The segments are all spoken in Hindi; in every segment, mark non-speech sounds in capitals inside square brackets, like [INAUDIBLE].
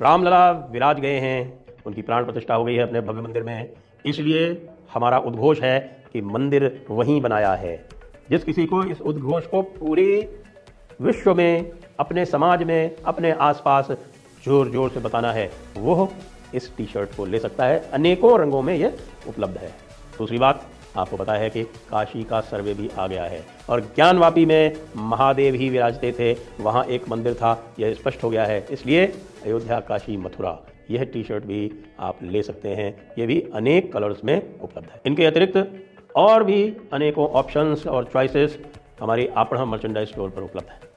रामलला विराज गए हैं। उनकी प्राण प्रतिष्ठा हो गई है अपने भव्य मंदिर में। इसलिए हमारा उद्घोष है कि मंदिर वहीं बनाया है। जिस किसी को इस उद्घोष को पूरे विश्व में, अपने समाज में, अपने आसपास ज़ोर ज़ोर से बताना है, वो इस टी शर्ट को ले सकता है। अनेकों रंगों में ये उपलब्ध है। दूसरी बात आपको पता है कि काशी का सर्वे भी आ गया है। और ज्ञानवापी में महादेव ही विराजते थे, वहाँ एक मंदिर था, यह स्पष्ट हो गया है। इसलिए अयोध्या, काशी, मथुरा, यह टी शर्ट भी आप ले सकते हैं। ये भी अनेक कलर्स में उपलब्ध है। इनके अतिरिक्त और भी अनेकों ऑप्शंस और चॉइसेस हमारी आपड़ा मर्चेंडाइज स्टोर पर उपलब्ध है।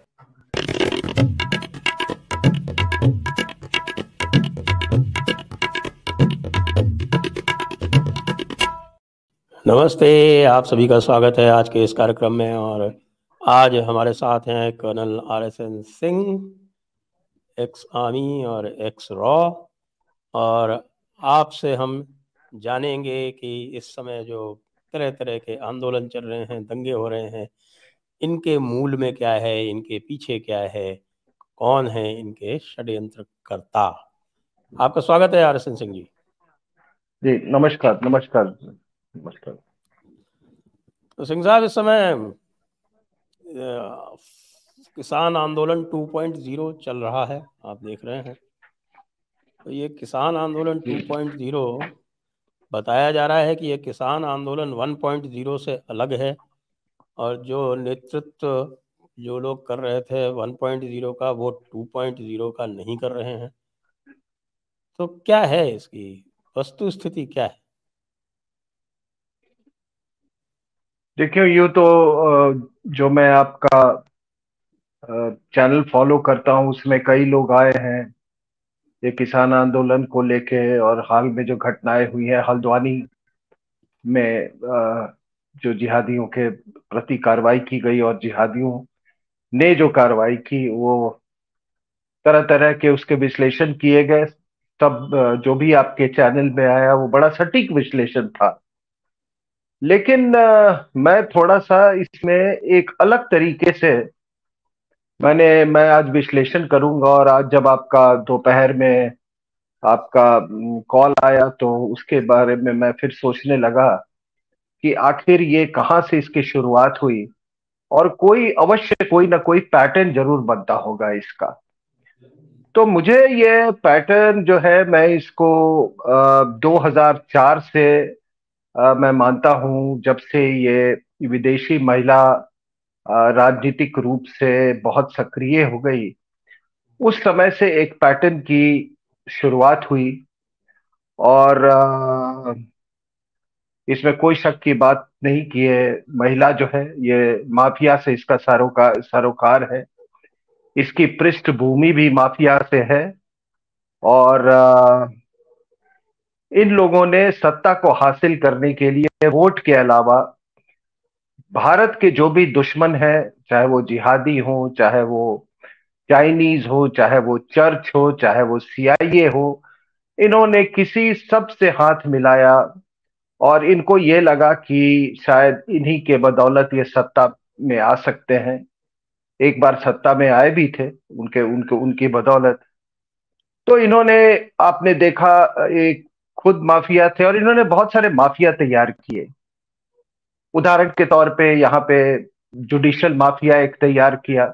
नमस्ते, आप सभी का स्वागत है आज के इस कार्यक्रम में और आज हमारे साथ हैं colonel R S N Singh, ex army और एक्स रॉ और आपसे हम जानेंगे कि इस समय जो तरह तरह के आंदोलन चल रहे हैं, दंगे हो रहे हैं, इनके मूल में क्या है, इनके पीछे क्या है, कौन है इनके षड्यंत्रकर्ता? आपका स्वागत है R S N Singh ji. जी, नमस्कार नमस्कार। तो सिंह साहब, इस समय किसान आंदोलन 2.0 चल रहा है, आप देख रहे हैं। तो ये किसान आंदोलन 2.0 बताया जा रहा है कि ये किसान आंदोलन 1.0 से अलग है और जो नेतृत्व जो लोग कर रहे थे 1.0 का, वो 2.0 का नहीं कर रहे हैं। तो क्या है इसकी वस्तु स्थिति क्या है? देखिए यू तो जो मैं आपका चैनल फॉलो करता हूँ, उसमें कई लोग आए हैं। ये किसान आंदोलन को लेके और हाल में जो घटनाएँ हुई है, हल्द्वानी में जो जिहादियों के प्रति कार्रवाई की गई और जिहादियों ने जो कार्रवाई की, वो तरह तरह के उसके विश्लेषण किए गए। तब जो भी आपके चैनल में आया, वो बड़ा सटीक विश्लेषण था। लेकिन आ, मैं थोड़ा सा इसमें एक अलग तरीके से मैंने मैं आज विश्लेषण करूँगा और आज जब आपका दोपहर में आपका कॉल आया तो उसके बारे में मैं फिर सोचने लगा कि आखिर ये कहाँ से इसकी शुरुआत हुई और कोई अवश्य कोई ना कोई पैटर्न ज़रूर बनता होगा इसका। तो मुझे ये पैटर्न जो है मैं इसको आ, 2004 से मैं मानता हूँ, जब से ये विदेशी महिला राजनीतिक रूप से बहुत सक्रिय हो गई, उस समय से एक पैटर्न की शुरुआत हुई और इसमें कोई शक की बात नहीं कि है महिला जो है, ये माफिया से इसका सरोकार सरोकार है। इसकी पृष्ठभूमि भी माफिया से है और इन लोगों ने सत्ता को हासिल करने के लिए वोट के अलावा भारत के जो भी दुश्मन है, चाहे वो जिहादी हो, चाहे वो चाइनीज़ हो, चाहे वो चर्च हो, चाहे वो सीआईए हो, इन्होंने किसी सबसे हाथ मिलाया और इनको ये लगा कि शायद इन्हीं के बदौलत ये सत्ता में आ सकते हैं। एक बार सत्ता में आए भी थे, उनके उनके, उनकी बदौलत। तो इन्होंने, आपने देखा, एक खुद माफिया थे और इन्होंने बहुत सारे माफिया तैयार किए। उदाहरण के तौर पे यहाँ पे जुडिशल माफिया एक तैयार किया।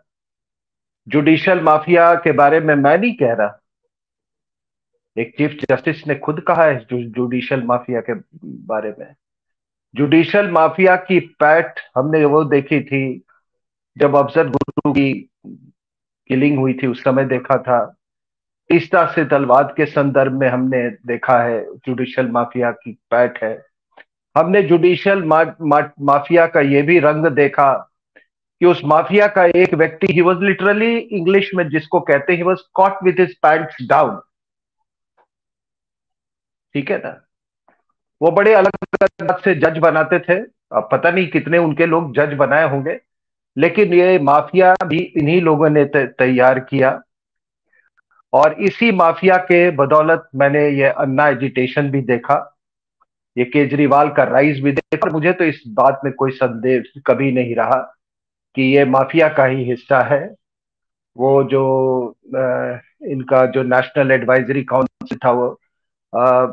जुडिशल माफिया के बारे में मैं नहीं कह रहा। एक चीफ जस्टिस ने खुद कहा है जुडिशल माफिया के बारे में। जुडिशल माफिया की पैट हमने वो देखी थी जब अफजल गुरु की किलिंग हुई थी, उस समय देखा था। से तलवाद के संदर्भ में हमने देखा है जुडिशियल माफिया की पैठ है। हमने जुडिशियल मा, मा, माफिया का ये भी रंग देखा कि उस माफिया का एक व्यक्ति ही वॉज़ लिटरली इंग्लिश में जिसको कहते he was caught with his pants down ठीक है ना? वो बड़े अलग अलग से जज बनाते थे। अब पता नहीं कितने उनके लोग जज बनाए होंगे लेकिन ये माफिया भी इन्हीं लोगों ने तैयार किया। और इसी माफिया के बदौलत मैंने ये अन्ना एजिटेशन भी देखा ये केजरीवाल का राइज भी देखा। मुझे तो इस बात में कोई संदेह कभी नहीं रहा कि ये माफिया का ही हिस्सा है। वो जो इनका जो नेशनल एडवाइजरी काउंसिल था वो आ,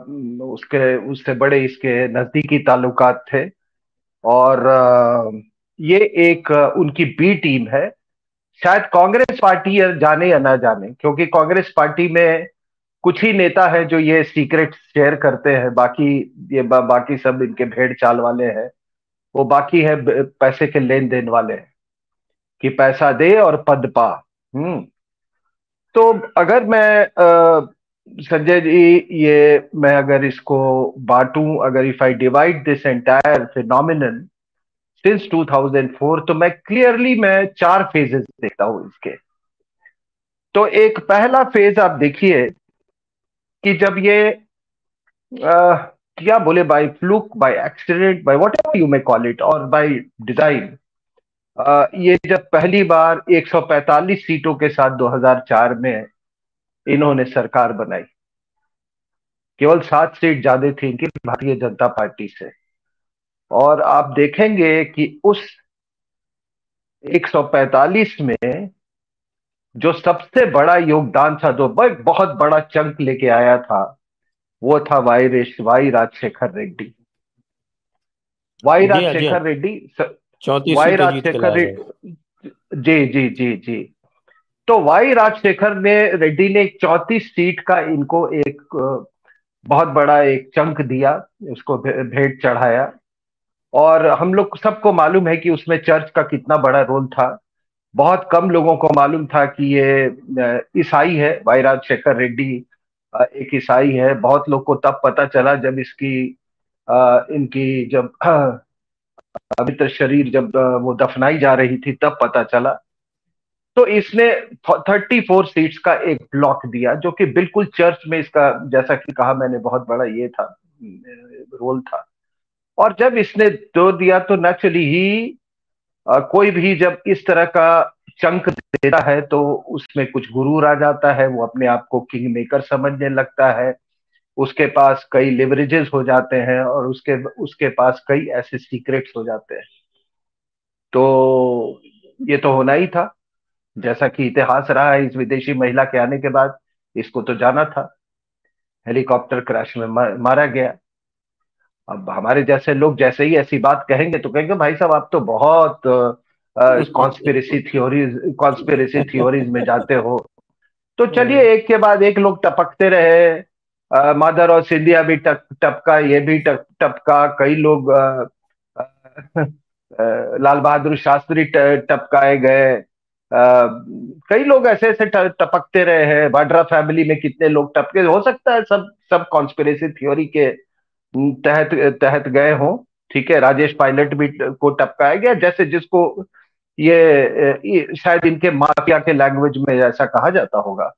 उसके उससे बड़े इसके नजदीकी ताल्लुकात थे। और आ, ये एक उनकी बी टीम है। शायद कांग्रेस पार्टी जाने या ना जाने क्योंकि कांग्रेस पार्टी में कुछ ही नेता है जो ये सीक्रेट शेयर करते हैं बाकी ये बा, बाकी सब इनके भेड़ चाल वाले हैं वो बाकी है पैसे के लेन देन वाले हैं कि पैसा दे और पद पा हम्म। तो अगर मैं संजय जी ये मैं अगर इसको बांटूं अगर if I divide this entire phenomenon since 2004 तो मैं क्लियरली मैं चार फेजेस देखता हूँ इसके। तो एक पहला फ़ेज़ आप देखिए कि जब ये आ, क्या बोले by fluke by accident by what you may call it और बाय डिज़ाइन ये जब पहली बार 145 सीटों के साथ 2004 में इन्होंने सरकार बनाई केवल सात सीट ज़्यादा थी इनकी भारतीय जनता पार्टी से। और आप देखेंगे कि उस 145 में जो सबसे बड़ा योगदान था जो बहुत बड़ा चंक लेके आया था वो था वाई रेश Y Rajasekhar Reddy. Y Rajasekhar Reddy Y Rajasekhar Reddy ji जी जी जी। तो वाई राजशेखर ने रेड्डी ने चौतीस सीट का इनको एक बहुत बड़ा एक चंक दिया उसको भेंट चढ़ाया। और हम लोग सबको मालूम है कि उसमें चर्च का कितना बड़ा रोल था। बहुत कम लोगों को मालूम था कि ये ईसाई है वाई राजशेखर रेड्डी एक ईसाई है। बहुत लोग को तब पता चला जब इसकी इनकी जब, [CLEARS THROAT] पवित्र शरीर जब वो दफनाई जा रही थी तब पता चला। तो इसने 34 सीट्स का एक ब्लॉक दिया, जो कि बिल्कुल चर्च में इसका, जैसा कि कहा मैंने, बहुत बड़ा ये था रोल था। और जब इसने दो दिया तो नेचुरली ही आ, कोई भी जब इस तरह का चंक देता है तो उसमें कुछ गुरूर आ जाता है वो अपने आप को किंग मेकर समझने लगता है। उसके पास कई लिवरेजेस हो जाते हैं और उसके उसके पास कई ऐसे सीक्रेट्स हो जाते हैं। तो ये तो होना ही था। जैसा कि इतिहास रहा है इस विदेशी महिला के आने के बाद इसको तो जाना था। हेलीकॉप्टर क्रैश में मारा गया। अब हमारे जैसे लोग जैसे ही ऐसी बात कहेंगे तो कहेंगे भाई साहब आप तो बहुत कॉन्स्पिरेसी थ्योरीज कॉन्स्पिरेसी थ्योरीज में जाते हो। तो चलिए एक के बाद एक लोग टपकते रहे। मदर और सिंधिया भी टप, टपका ये भी टप, टपका कई लोग आ, आ, लाल बहादुर शास्त्री टपकाए गए। कई लोग ऐसे ऐसे टपकते रहे हैं। वाड्रा फैमिली में कितने लोग टपके हो सकता है सब सब कॉन्स्पिरेसी थ्योरी के तहत तहत गए हों ठीक है राजेश पायलट भी को टपकाया गया जैसे जिसको ये, ये शायद इनके माफिया के लैंग्वेज में ऐसा कहा जाता होगा।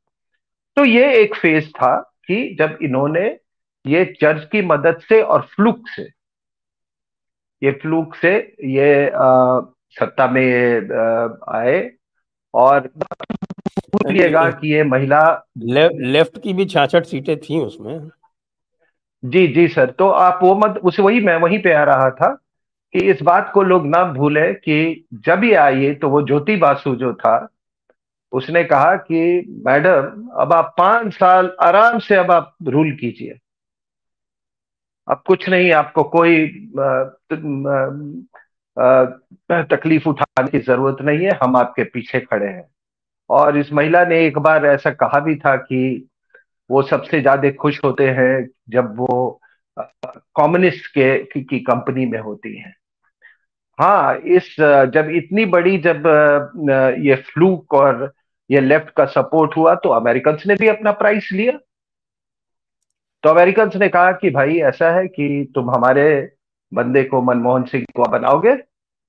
तो ये एक फ़ेज़ था कि जब इन्होंने ये चर्च की मदद से और फ्लूक से ये फ्लूक से ये आ, सत्ता में आए और पूछिएगा कि ये महिला ले, लेफ़्ट की भी छाछठ सीटें थी उसमें। जी जी सर तो आप वो मत, उसे वही, मैं वहीं पे आ रहा था कि इस बात को लोग ना भूले कि जब ये आइए तो वो ज्योति बासु जो था, उसने कहा कि, मैडम, अब आप पाँच साल आराम से अब आप रूल कीजिए। अब कुछ नहीं, आपको कोई तकलीफ़ उठाने की ज़रूरत नहीं है, हम आपके पीछे खड़े हैं। और इस महिला ने एक बार ऐसा कहा भी था कि वो सबसे ज़्यादा खुश होते हैं जब वो कम्युनिस्ट के की, की कंपनी में होती हैं। हाँ इस जब इतनी बड़ी जब ये फ्लूक और ये लेफ़्ट का सपोर्ट हुआ तो अमेरिकन ने भी अपना प्राइस लिया। तो अमेरिकन ने कहा कि भाई ऐसा है कि तुम हमारे बंदे को मनमोहन सिंह को बनाओगे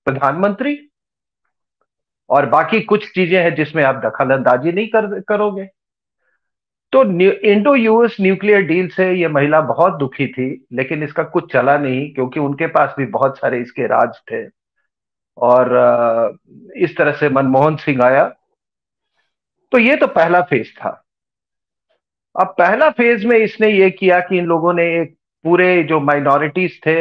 प्रधानमंत्री और बाकी कुछ चीज़ें हैं जिसमें आप दखल अंदाजी नहीं कर करोगे। तो इंडो यूएस न्यूक्लियर डील से ये महिला बहुत दुखी थी लेकिन इसका कुछ चला नहीं क्योंकि उनके पास भी बहुत सारे इसके राज थे। और इस तरह से मनमोहन सिंह आया। तो ये तो पहला फ़ेज़ था। अब पहला फ़ेज़ में इसने ये किया कि इन लोगों ने एक पूरे जो माइनॉरिटीज थे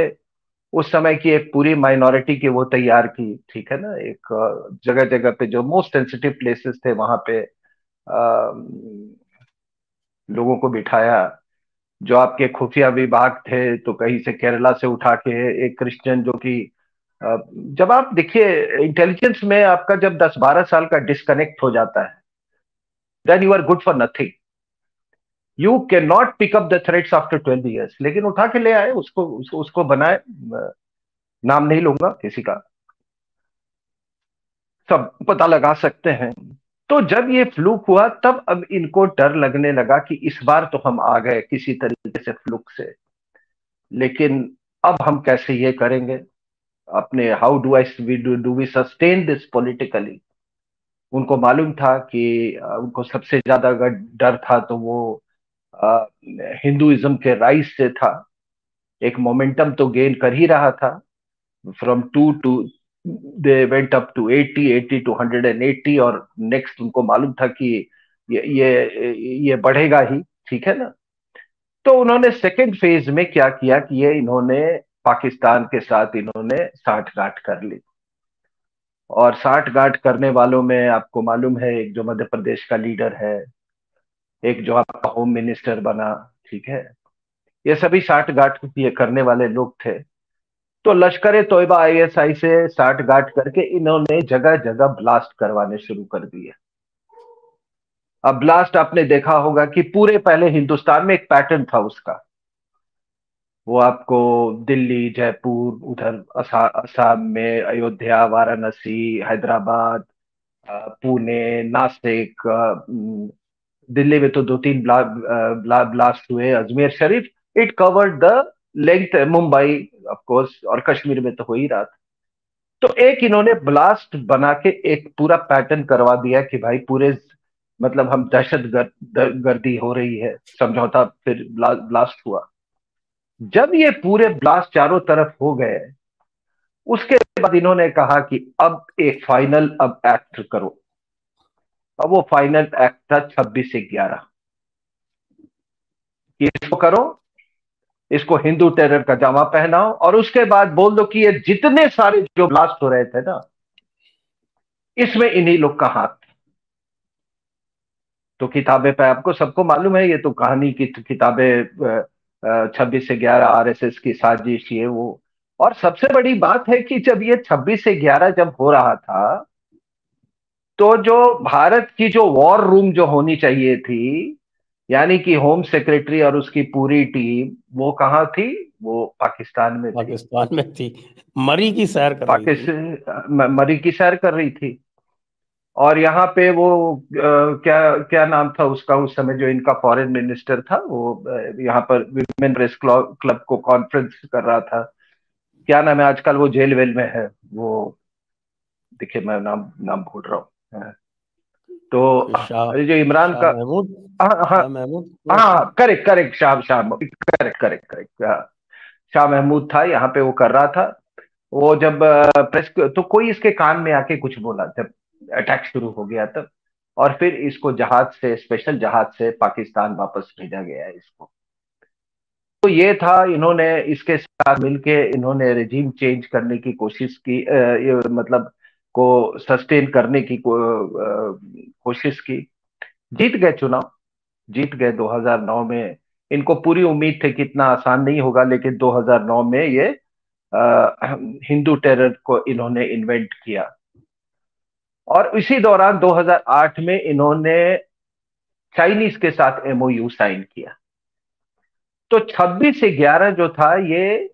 उस समय की एक पूरी माइनॉरिटी की वो तैयार की ठीक है ना? एक जगह जगह पे जो मोस्ट सेंसिटिव प्लेसेस थे वहाँ पे आ, लोगों को बिठाया। जो आपके खुफिया विभाग थे तो कहीं से केरला से उठा के एक क्रिश्चियन जो कि जब आप देखिए इंटेलिजेंस में आपका जब 10-12 साल का डिस्कनेक्ट हो जाता है then you are good for nothing you can not pick up the threads after twelve years लेकिन उठा के ले आए उसको उसको, उसको बनाए नाम नहीं लूँगा किसी का। सब पता लगा सकते हैं। तो जब ये फ्लूक हुआ, तब अब इनको डर लगने लगा कि इस बार तो हम आ गए किसी तरीके से फ्लूक से। लेकिन अब हम कैसे ये करेंगे? अपने how do I do we sustain this politically उनको मालूम था कि उनको सबसे ज़्यादा अगर डर था तो वो हिंदुइज्म के राइज से था। एक मोमेंटम तो गेन कर ही रहा था। From two to they went up to 80 80 to 180 और नेक्स्ट उनको मालूम था कि ये ये ये बढ़ेगा ही, ठीक है ना? तो उन्होंने सेकेंड फ़ेज़ में क्या किया कि ये इन्होंने पाकिस्तान के साथ इन्होंने साठ गांठ कर ली। और साठ गांठ करने वालों में आपको मालूम है, एक जो मध्य प्रदेश का लीडर है, एक जो आपका होम मिनिस्टर बना, ठीक है? ये सभी साठ गांठ करने वाले लोग थे। तो लश्कर तोयबा आईएसआई से साठ गांठ करके इन्होंने जगह जगह ब्लास्ट करवाने शुरू कर दिए। अब ब्लास्ट आपने देखा होगा कि पूरे पहले हिंदुस्तान में एक पैटर्न था उसका। वो आपको दिल्ली जयपुर उधर असम में अयोध्या वाराणसी हैदराबाद पुणे नासिक दिल्ली में तो दो तीन ब्ला, ब्ला, ब्लास्ट हुए। Ajmer Sharif it covered the length Mumbai of course और कश्मीर में तो हो ही रहा था। तो एक इन्होंने ब्लास्ट बना के एक पूरा पैटर्न करवा दिया कि भाई पूरे मतलब हम दहशत गर्दी हो रही है समझौता फिर ब्ला, ब्लास्ट हुआ। जब ये पूरे ब्लास्ट चारों तरफ़ हो गए उसके बाद इन्होंने कहा कि अब एक फाइनल अब एक्ट करो। अब वो फाइनल एक्ट था छब्बीस से ग्यारह। इसको करो इसको हिंदू टेरर का जामा पहनाओ और उसके बाद बोल दो कि ये जितने सारे जो ब्लास्ट हो रहे थे ना, इसमें इन्हीं लोग का हाथ। तो किताबें पे आपको सबको मालूम है, ये तो कहानी की किताबें छब्बीस से ग्यारह आरएसएस की साजिश, ये वो। और सबसे बड़ी बात है कि जब ये छब्बीस से ग्यारह जब हो रहा था तो जो भारत की जो वॉर रूम जो होनी चाहिए थी यानी कि होम सेक्रेटरी और उसकी पूरी टीम वो कहाँ थी? वो पाकिस्तान में पाकिस्तान में थी। मरी की सैर कर पाकिस्तान मरी की सैर कर रही थी। और यहाँ पे वो आ, क्या क्या नाम था उसका उस समय जो इनका फॉरेन मिनिस्टर था वो यहाँ पर विमेन प्रेस क्लब को कॉन्फ्रेंस कर रहा था। क्या नाम है? आजकल वो जेल वेल में है। वो देखिए मैं नाम नाम भूल रहा हूँ। तो अरे जो इमरान का हाँ हाँ। हाँ correct correct Shah Shah correct correct correct Shah Mahmood था यहाँ पे वो कर रहा था। वो जब प्रेस तो कोई इसके कान में आके कुछ बोला जब अटैक शुरू हो गया तब। और फिर इसको जहाज़ से स्पेशल जहाज़ से पाकिस्तान वापस भेजा गया है इसको। तो ये था इन्होंने इसके साथ मिलके इन्होंने रिजीम चेंज करने की कोशिश की आ, मतलब को सस्टेन करने की को, कोशिश की। जीत गए चुनाव। जीत गए 2009 में। इनको पूरी उम्मीद थी कि इतना आसान नहीं होगा लेकिन 2009 में ये हिंदू टेरर को इन्होंने इन्वेंट किया। और इसी दौरान 2008 में इन्होंने चाइनीज़ के साथ एमओयू साइन किया। तो 26 से 11 जो था ये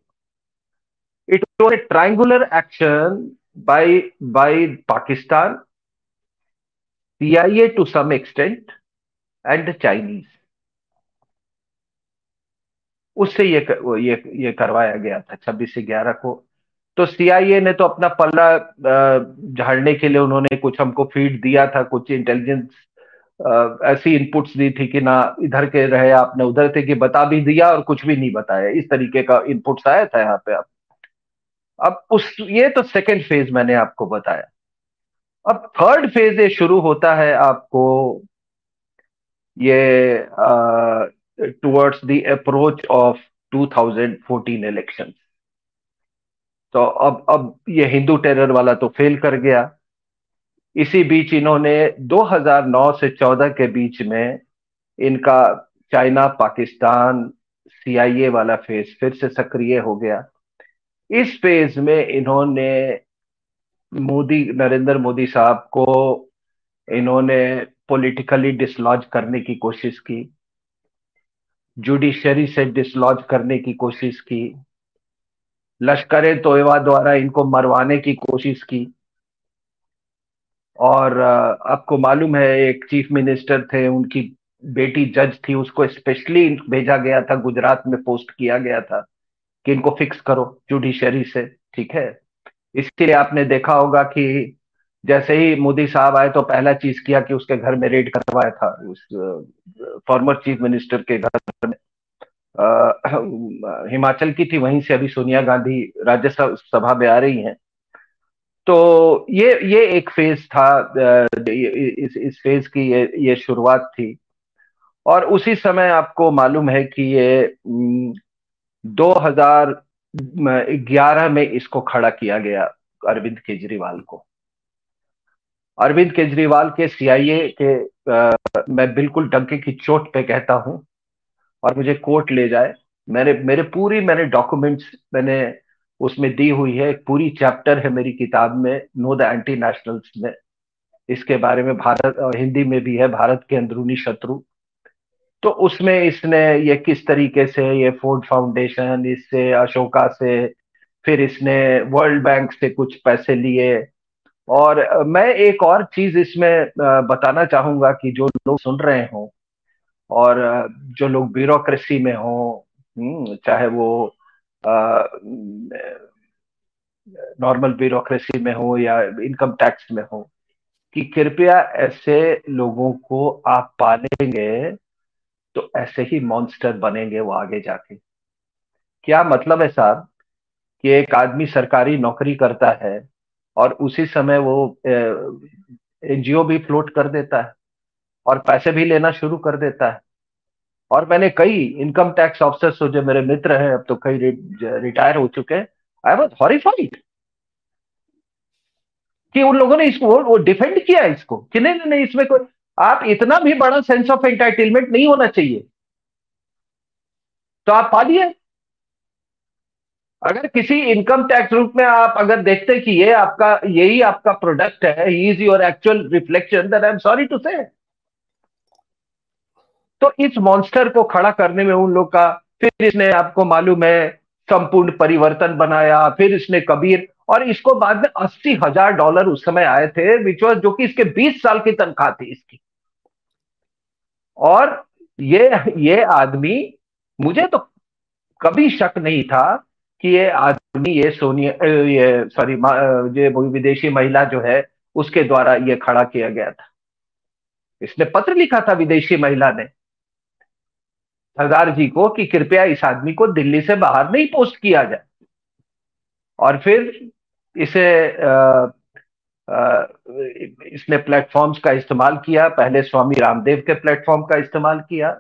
it was a triangular action by by Pakistan CIA to some extent and Chinese उससे ये ये ये करवाया गया था 26 से 11 को। तो सीआईए ने तो अपना पल्ला झाड़ने के लिए उन्होंने कुछ हमको फ़ीड दिया था, कुछ इंटेलिजेंस ऐसी इनपुट्स दी थी कि ना, इधर के रहे आपने, उधर थे कि बता भी दिया और कुछ भी नहीं बताया। इस तरीके का इनपुट्स आया था यहाँ पे आप अब उस, ये तो सेकेंड फ़ेज़ मैंने आपको बताया। अब थर्ड फ़ेज़ ये शुरू होता है आपको, ये towards the approach of 2014 election तो अब अब ये हिंदू टेरर वाला तो फेल कर गया। इसी बीच इन्होंने 2009 से 14 के बीच में इनका चाइना पाकिस्तान सीआईए वाला फ़ेज़ फिर से सक्रिय हो गया। इस फ़ेज़ में इन्होंने मोदी, नरेंद्र मोदी साहब को इन्होंने पॉलिटिकली डिसलॉज करने की कोशिश की जुडिशरी से डिसलॉज करने की कोशिश की, लश्कर तोयबा द्वारा इनको मरवाने की कोशिश की। और आपको मालूम है, एक चीफ मिनिस्टर थे, उनकी बेटी जज थी, उसको स्पेशली भेजा गया था, गुजरात में पोस्ट किया गया था। कि इनको फिक्स करो जुडिशरी से, ठीक है? इसलिए आपने देखा होगा कि जैसे ही मोदी साहब आए तो पहला चीज़ किया कि उसके घर में रेड करवाया था, उस फॉर्मर चीफ मिनिस्टर के घर में। हिमाचल की थी, वहीं से अभी सोनिया गांधी राज्यसभा में आ रही हैं। तो ये ये एक फ़ेज़ था इस इस फ़ेज़ की ये ये शुरुआत थी। और उसी समय आपको मालूम है कि ये 2011 में इसको खड़ा किया गया अरविंद केजरीवाल को। अरविंद केजरीवाल के सीआईए के आ, मैं बिल्कुल डंके की चोट पे कहता हूँ और मुझे कोर्ट ले जाए। मैंने मेरे पूरी मैंने डॉक्यूमेंट्स मैंने उसमें दी हुई है। एक पूरी चैप्टर है मेरी किताब में नो द एंटी नेशनल्स में। इसके बारे में भारत और हिंदी में भी है। भारत के अंदरूनी शत्रु। तो उसमें इसने ये किस तरीके से ये फोर्ड फाउंडेशन इससे अशोका से फिर इसने वर्ल्ड बैंक से कुछ पैसे लिए। और मैं एक और चीज़ इसमें बताना चाहूँगा कि जो लोग सुन रहे हो और जो लोग ब्यूरोक्रेसी में हो हम्म, चाहे वो नॉर्मल ब्यूरोक्रेसी में हो या इनकम टैक्स में हो कि कृपया ऐसे लोगों को आप पालेंगे तो ऐसे ही मॉन्स्टर बनेंगे वो आगे जाके। क्या मतलब है साहब कि एक आदमी सरकारी नौकरी करता है और उसी समय वो एनजीओ भी फ्लोट कर देता है और पैसे भी लेना शुरू कर देता है। और मैंने कई इनकम टैक्स ऑफिसर्स जो मेरे मित्र हैं, अब तो कई रिटायर हो चुके हैं आई वॉज़ हॉरिफाइड कि उन लोगों ने इसको, वो डिफेंड किया इसको। कि नहीं नहीं इसमें कोई आप इतना भी बड़ा सेंस ऑफ़ एंटाइटलमेंट नहीं होना चाहिए। तो आप पा पालिए। अगर किसी इनकम टैक्स रूप में आप अगर देखते कि ये आपका, यही आपका प्रोडक्ट है he is your actual reflection that I am sorry to say तो इस मॉन्स्टर को खड़ा करने में उन लोग का, फिर इसने आपको मालूम है, संपूर्ण परिवर्तन बनाया, फिर इसने कबीर, और इसको बाद में अस्सी हज़ार डॉलर उस समय आए थे विच वॉज़ जो कि इसके बीस साल की तनख्वाह थी इसकी। और ये ये आदमी, मुझे तो कभी शक नहीं था कि ये आदमी, ये सोनिया ये सॉरी ये विदेशी महिला जो है, उसके द्वारा ये खड़ा किया गया था। इसने पत्र लिखा था विदेशी महिला ने। सरदार जी को कि कृपया इस आदमी को दिल्ली से बाहर नहीं पोस्ट किया जाए। और फिर इसे इसने प्लेटफॉर्म्स का इस्तेमाल किया। पहले स्वामी रामदेव के प्लेटफॉर्म का इस्तेमाल किया।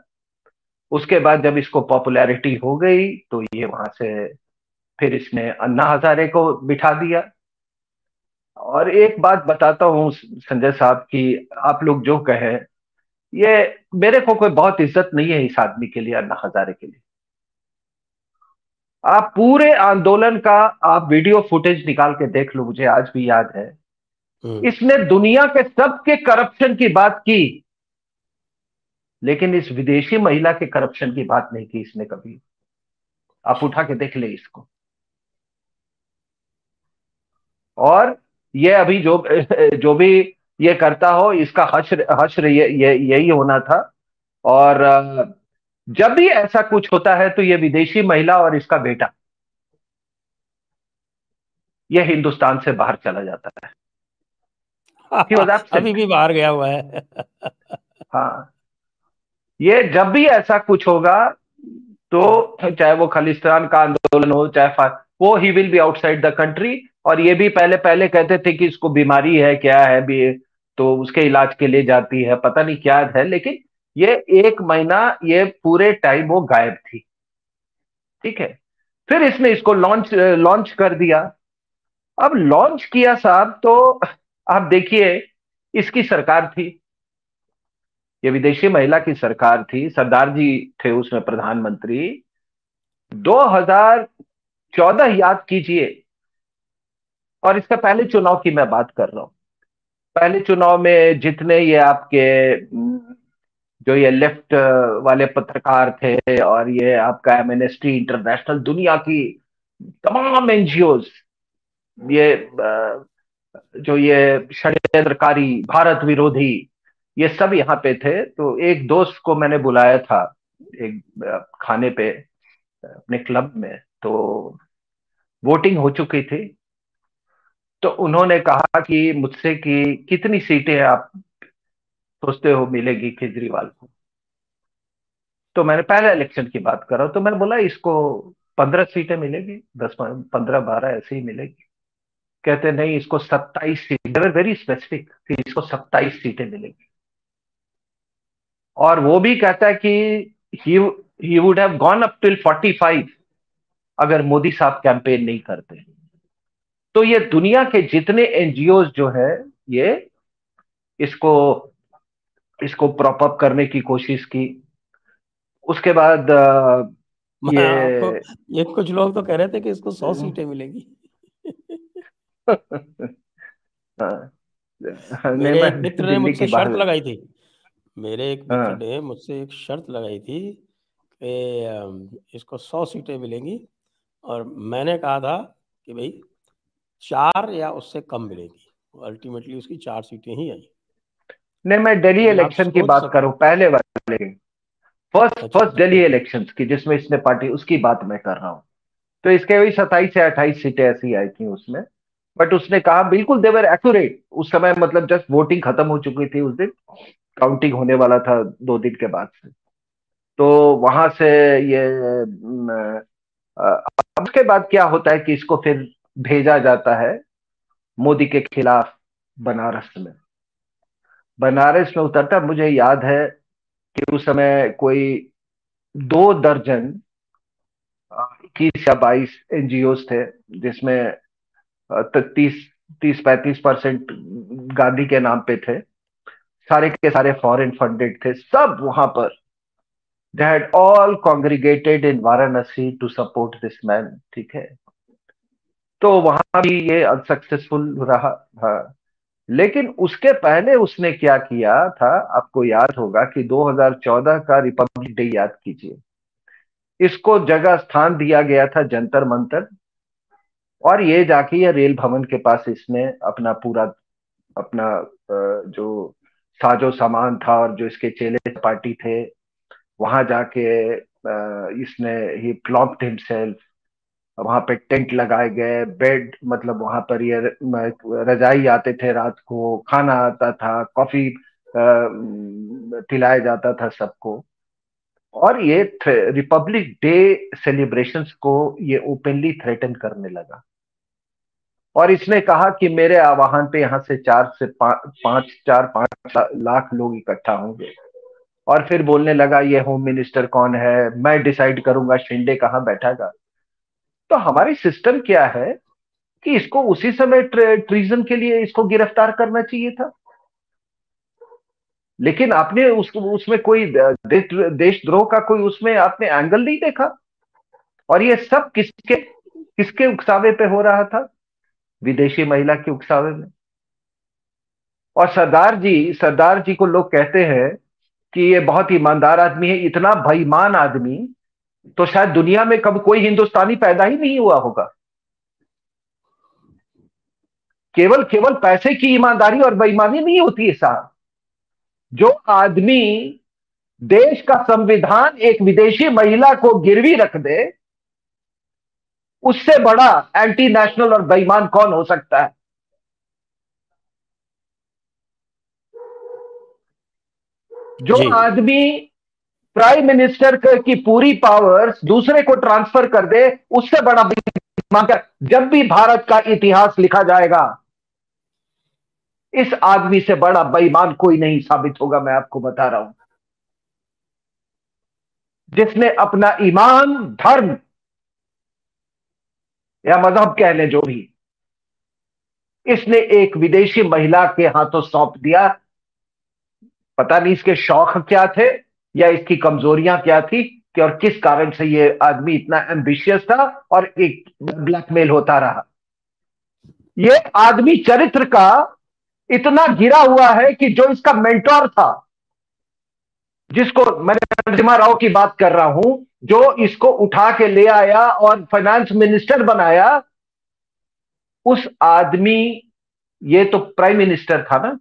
उसके बाद जब इसको पॉपुलैरिटी हो गई तो ये वहाँ से फिर इसने अन्ना हजारे को बिठा दिया। और एक बात बताता हूँ संजय साहब की, आप लोग जो कहे, ये मेरे को कोई बहुत इज़्ज़त नहीं है इस आदमी के लिए, अन्ना हजारे के लिए। आप पूरे आंदोलन का, आप वीडियो फुटेज निकाल के देख लो, मुझे आज भी याद है। इसने दुनिया के सबके करप्शन की बात की लेकिन इस विदेशी महिला के करप्शन की बात नहीं की इसने कभी। आप उठा के देख ले इसको। और ये अभी जो जो भी ये करता हो इसका हश्र हश्र ये, यही होना था। और जब भी ऐसा कुछ होता है तो ये विदेशी महिला और इसका बेटा ये हिंदुस्तान से बाहर चला जाता है। अभी भी बाहर गया हुआ है। हाँ। ये जब भी ऐसा कुछ होगा तो चाहे वो खालिस्तान का आंदोलन हो चाहे वो he will be outside the country और ये भी पहले पहले कहते थे कि इसको बीमारी है क्या है भी तो उसके इलाज के लिए जाती है। पता नहीं क्या है लेकिन ये एक महीना ये पूरे टाइम वो गायब थी। ठीक है? फिर इसने इसको लॉन्च लॉन्च कर दिया। अब लॉन्च किया साहब तो आप देखिए, इसकी सरकार थी। ये विदेशी महिला की सरकार थी। सरदार जी थे उसमें प्रधानमंत्री। 2014 याद कीजिए। और इसका पहले चुनाव की मैं बात कर रहा हूँ। पहले चुनाव में जितने ये आपके जो ये लेफ़्ट वाले पत्रकार थे और ये आपका एमएनएसटी इंटरनेशनल दुनिया की तमाम एनजीओ ये जो ये षड्यंत्रकारी, भारत विरोधी, ये सब यहाँ पे थे। तो एक दोस्त को मैंने बुलाया था, एक खाने पे, अपने क्लब में। तो वोटिंग हो चुकी थी। तो उन्होंने कहा कि मुझसे कि कितनी सीटें आप सोचते हो मिलेगी केजरीवाल को? तो मैंने पहले इलेक्शन की बात करा तो मैंने बोला, इसको पंद्रह सीटें मिलेगी, दस, पंद्रह, बारह ऐसे ही मिलेगी। कहते नहीं इसको सत्ताईस सीट वेरी स्पेसिफिक कि इसको सत्ताईस सीटें मिलेगी। और वो भी कहता है कि he would have gone up till 45 अगर मोदी साहब कैंपेन नहीं करते। तो ये दुनिया के जितने एनजीओ जो है ये इसको इसको प्रॉप अप करने की कोशिश की। उसके बाद ये ये कुछ लोग तो कह रहे थे कि इसको सौ। सीटें मिलेंगी। हाँ। मेरे मित्र ने मुझसे शर्त लगाई थी। मेरे एक मित्र हाँ। ने मुझसे एक शर्त लगाई थी कि इसको सौ सीटें मिलेंगी और मैंने कहा था कि भाई चार या उससे कम मिलेगी। अल्टीमेटली उसकी चार सीटें ही आई। नहीं मैं दिल्ली इलेक्शन की बात करूँ पहले वाले। फ़र्स्ट फ़र्स्ट दिल्ली इलेक्शन की जिसमें इसने पार्टी उसकी बात मैं कर रहा हूँ। तो इसके भी सत्ताईस या अट्ठाईस सीटें ऐसी आई थी उसमें। बट उसने कहा, बिल्कुल देवर एक्यूरेट उस समय मतलब जस्ट वोटिंग खत्म हो चुकी थी उस दिन। काउंटिंग होने वाला था दो दिन के बाद से। तो वहाँ से ये उसके बाद क्या होता है कि इसको फिर भेजा जाता है मोदी के खिलाफ बनारस में। बनारस में उतरता, मुझे याद है कि उस समय कोई दो दर्जन इक्कीस या बाईस एनजीओ थे, जिसमें तीस तीस पैंतीस परसेंट गांधी के नाम पे थे। सारे के सारे फॉरेन फंडेड थे। सब वहाँ पर। They had all congregated in Varanasi to support this man ठीक है? तो वहाँ भी ये अनसक्सेसफुल रहा हाँ। लेकिन उसके पहले उसने क्या किया था, आपको याद होगा कि 2014 का रिपब्लिक डे याद कीजिए। इसको जगह स्थान दिया गया था जंतर मंतर। और ये जाके ये रेल भवन के पास इसने अपना पूरा, अपना जो साजो सामान था और जो इसके चेले पार्टी थे, वहाँ जाके इसने ही प्लॉप्ड हिमसेल्फ वहाँ पे टेंट लगाए गए, बेड मतलब वहाँ पर ये रजाई आते थे रात को, खाना आता था, कॉफ़ी पिलाया जाता था सबको। और ये रिपब्लिक डे सेलिब्रेशंस को ये ओपनली थ्रेटन करने लगा। और इसने कहा कि मेरे आवाहन पे यहाँ से चार से पा, पाँच चार पाँच लाख लोग इकट्ठा होंगे। और फिर बोलने लगा ये होम मिनिस्टर कौन है? मैं डिसाइड करूँगा शिंडे कहाँ बैठेगा तो हमारी सिस्टम क्या है कि इसको उसी समय ट्रीजन के लिए इसको गिरफ़्तार करना चाहिए था। लेकिन आपने उस, उसमें कोई देशद्रोह का कोई उसमें आपने एंगल नहीं देखा। और ये सब किसके किसके उकसावे पे हो रहा था? विदेशी महिला के उकसावे में। और सरदार जी सरदार जी को लोग कहते हैं कि ये बहुत ईमानदार आदमी है, इतना बेईमान आदमी तो शायद दुनिया में कब कोई हिंदुस्तानी पैदा ही नहीं हुआ होगा। केवल केवल पैसे की ईमानदारी और बेईमानी नहीं होती है साहब। जो आदमी देश का संविधान एक विदेशी महिला को गिरवी रख दे उससे बड़ा एंटी नेशनल और बेईमान कौन हो सकता है? जो आदमी प्राइम मिनिस्टर की पूरी पावर्स दूसरे को ट्रांसफ़र कर दे उससे बड़ा बेईमान जब भी भारत का इतिहास लिखा जाएगा इस आदमी से बड़ा बेईमान कोई नहीं साबित होगा मैं आपको बता रहा हूँ। जिसने अपना ईमान धर्म या मज़हब कह लें जो भी। इसने एक विदेशी महिला के हाथों सौंप दिया। पता नहीं इसके शौक क्या थे या इसकी कमजोरियाँ क्या थी कि और किस कारण से ये आदमी इतना एम्बिशियस था और एक ब्लैकमेल होता रहा। ये आदमी चरित्र का इतना गिरा हुआ है कि जो इसका मेंटोर था, जिसको मैं राव की बात कर रहा हूँ जो इसको उठा के ले आया और फाइनेंस मिनिस्टर बनाया उस आदमी ये तो प्राइम मिनिस्टर था ना?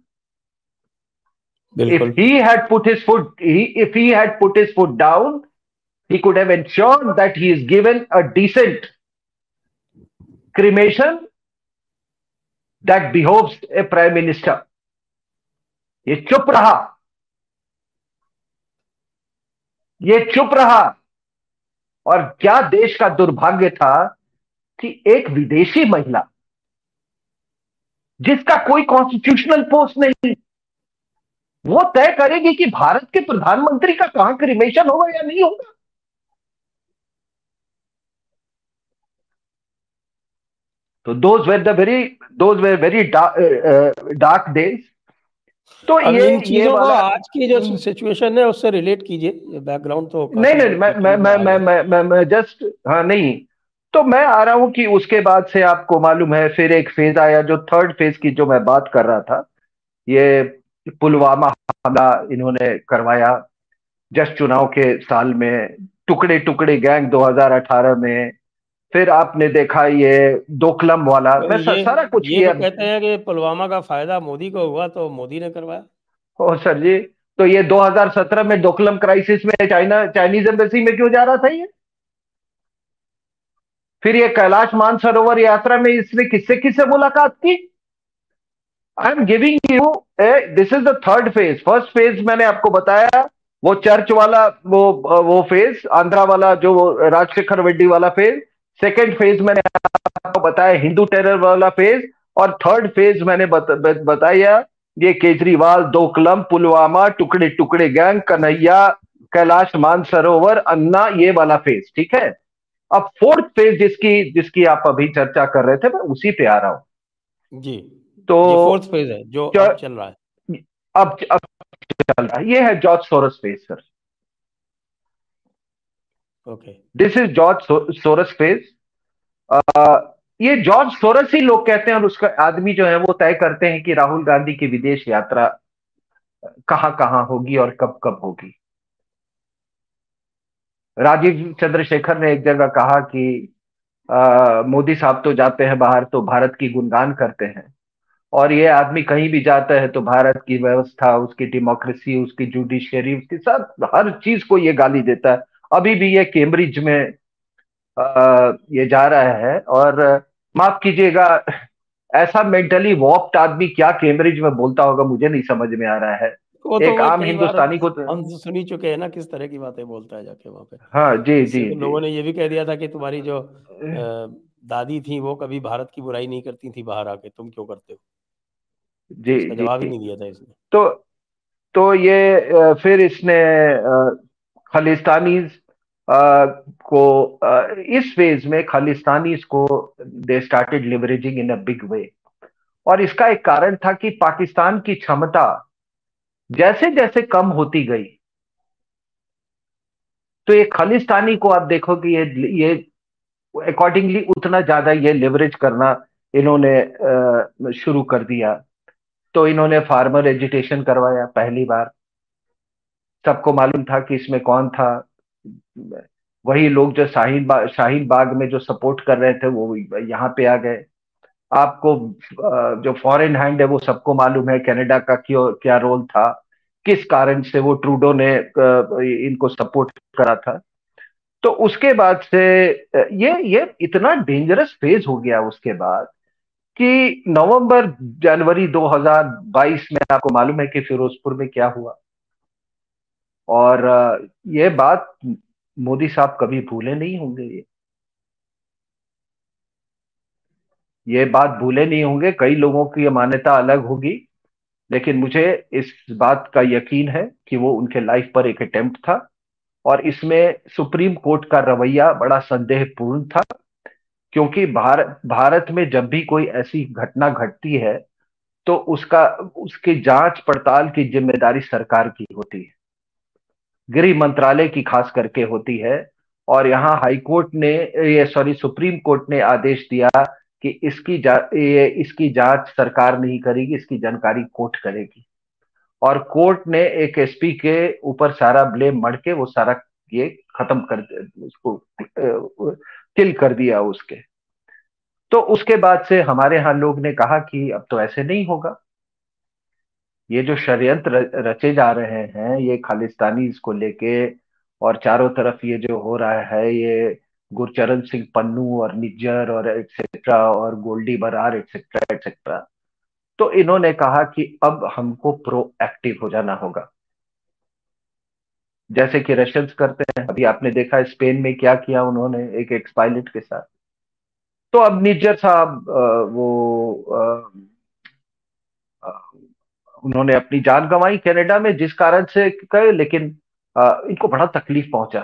If he had put his foot if he had put his foot down he could have ensure that he is given a decent cremation that behoves a prime minister ये चुप रहा। ये चुप रहा। और क्या देश का दुर्भाग्य था कि एक विदेशी महिला, जिसका कोई कॉन्स्टिट्यूशनल पोस्ट नहीं, वो तय करेगी कि भारत के प्रधानमंत्री का कहाँ क्रिमेशन होगा या नहीं होगा। तो those were the very those were very dark days तो ये इन चीज़ों को आज की जो सिचुएशन है उससे रिलेट कीजिए बैकग्राउंड तो नहीं नहीं मैं मैं मैं मैं मैं मैं मैं जस्ट हाँ नहीं। तो मैं आ रहा हूँ कि उसके बाद से आपको मालूम है फिर एक फ़ेज़ आया जो थर्ड फ़ेज़ की जो मैं बात कर रहा था ये पुलवामा हमला इन्होंने करवाया। जस्ट चुनाव के साल में टुकड़े टुकड़े गैंग 2018 में फिर आपने देखा ये दोकलम वाला तो मैं ये, सारा कुछ ये तो कहते हैं कि पुलवामा का फ़ायदा मोदी को हुआ तो मोदी ने करवाया। ओ सर जी तो ये 2017 में दोकलम क्राइसिस में चाइना चाइनीज़ एम्बेसी में क्यों जा रहा था ये? फिर ये कैलाश मानसरोवर यात्रा में इसने किससे किससे मुलाकात की? I am giving you this is the third phase first phase मैंने आपको बताया वो चर्च वाला वो वो फ़ेज़ आंध्रा वाला जो राजशेखर रेड्डी वाला फ़ेज़ सेकेंड फ़ेज़ मैंने आपको बताया हिंदू टेरर वाला फ़ेज़ और थर्ड फ़ेज़ मैंने बत, बत, बताया ये केजरीवाल दोकलम पुलवामा टुकड़े टुकड़े गैंग कन्हैया कैलाश मानसरोवर अन्ना ये वाला फ़ेज़ ठीक है? अब फोर्थ फ़ेज़ जिसकी जिसकी आप अभी चर्चा कर रहे थे मैं उसी पे आ रहा हूँ। जी। तो फोर्थ फ़ेज़ है जो चल रहा है। अब अब चल रहा है। ये है George Soros phase sir okay this is George Soros phase ये जॉर्ज सोरस ही लोग कहते हैं और उसका आदमी जो है वो तय करते हैं कि राहुल गांधी की विदेश यात्रा कहाँ कहाँ होगी और कब कब होगी। राजीव चंद्रशेखर ने एक जगह कहा कि मोदी साहब तो जाते हैं बाहर तो भारत की गुणगान करते हैं। और ये आदमी कहीं भी जाता है तो भारत की व्यवस्था, उसकी डेमोक्रेसी उसकी जुडिशियरी उसकी सब, हर चीज़ को ये गाली देता है। अभी भी ये कैम्ब्रिज में आ, ये जा रहा है और माफ़ कीजिएगा ऐसा मेंटली वॉप्ड आदमी क्या कैम्ब्रिज में बोलता होगा मुझे नहीं समझ में आ रहा है। तो एक आम हिंदुस्तानी को तो हम सुनी चुके हैं ना किस तरह की बातें बोलता है जाके वहाँ पे। हाँ जी जी लोगों ने ये भी कह दिया था कि तुम्हारी जो दादी थी वो कभी भारत की बुराई नहीं करती थी बाहर आके तुम क्यों करते हो? जी जवाब ही नहीं दिया था इसने। तो तो ये फिर इसने खालिस्तानी को इस फ़ेज़ में खालिस्तानी को they started leveraging in a big way और इसका एक कारण था कि पाकिस्तान की क्षमता जैसे जैसे कम होती गई तो ये खालिस्तानी को आप देखो कि ये ये अकॉर्डिंगली उतना ज़्यादा ये लिवरेज करना इन्होंने शुरू कर दिया। तो इन्होंने फार्मर एजुटेशन करवाया पहली बार। सबको मालूम था कि इसमें कौन था वही लोग जो शाहीन बाग शाहीन बाग में जो सपोर्ट कर रहे थे, वो यहाँ पे आ गए। आपको जो फॉरेन हैंड है, वो सबको मालूम है कनाडा का क्यों, क्या रोल था, किस कारण से वो ट्रूडो ने इनको सपोर्ट करा था। तो उसके बाद से ये ये इतना डेंजरस फ़ेज़ हो गया उसके बाद कि नवंबर जनवरी 2022 में आपको मालूम है कि फिरोजपुर में क्या हुआ। और ये बात मोदी साहब कभी भूले नहीं होंगे ये। ये बात भूले नहीं होंगे, कई लोगों की मान्यता अलग होगी, लेकिन मुझे इस बात का यकीन है कि वो उनके लाइफ पर एक अटेम्प्ट था और इसमें सुप्रीम कोर्ट का रवैया बड़ा संदेहपूर्ण था, क्योंकि भारत भारत में जब भी कोई ऐसी घटना घटती है तो उसका, उसकी जाँच पड़ताल की ज़िम्मेदारी सरकार की होती है। गृह मंत्रालय की खास करके होती है। और यहाँ हाईकोर्ट ने ये सॉरी सुप्रीम कोर्ट ने आदेश दिया कि इसकी जा, ये इसकी जाँच सरकार नहीं करेगी इसकी जानकारी कोर्ट करेगी। और कोर्ट ने एक एसपी के ऊपर सारा ब्लेम मड़ के वो सारा ये खत्म कर उसको किल कर दिया उसके। तो उसके बाद से हमारे यहाँ लोग ने कहा कि अब तो ऐसे नहीं होगा। ये जो षड्यंत्र रचे जा रहे हैं, ये खालिस्तानी इसको लेके, और चारों तरफ़ ये जो हो रहा है, ये गुरचरण सिंह पन्नू और निज्जर और एक्सेट्रा और गोल्डी बरार एक्सेट्रा एक्सेट्रा तो इन्होंने कहा कि अब हमको प्रोएक्टिव हो जाना होगा। जैसे कि रशियंस करते हैं, अभी आपने देखा स्पेन में क्या किया उन्होंने एक एक्स पायलट के साथ। तो अब निज्जर साहब वो उन्होंने अपनी जान गंवाई कनाडा में जिस कारण से कहे लेकिन इनको बड़ा तकलीफ़ पहुँचा।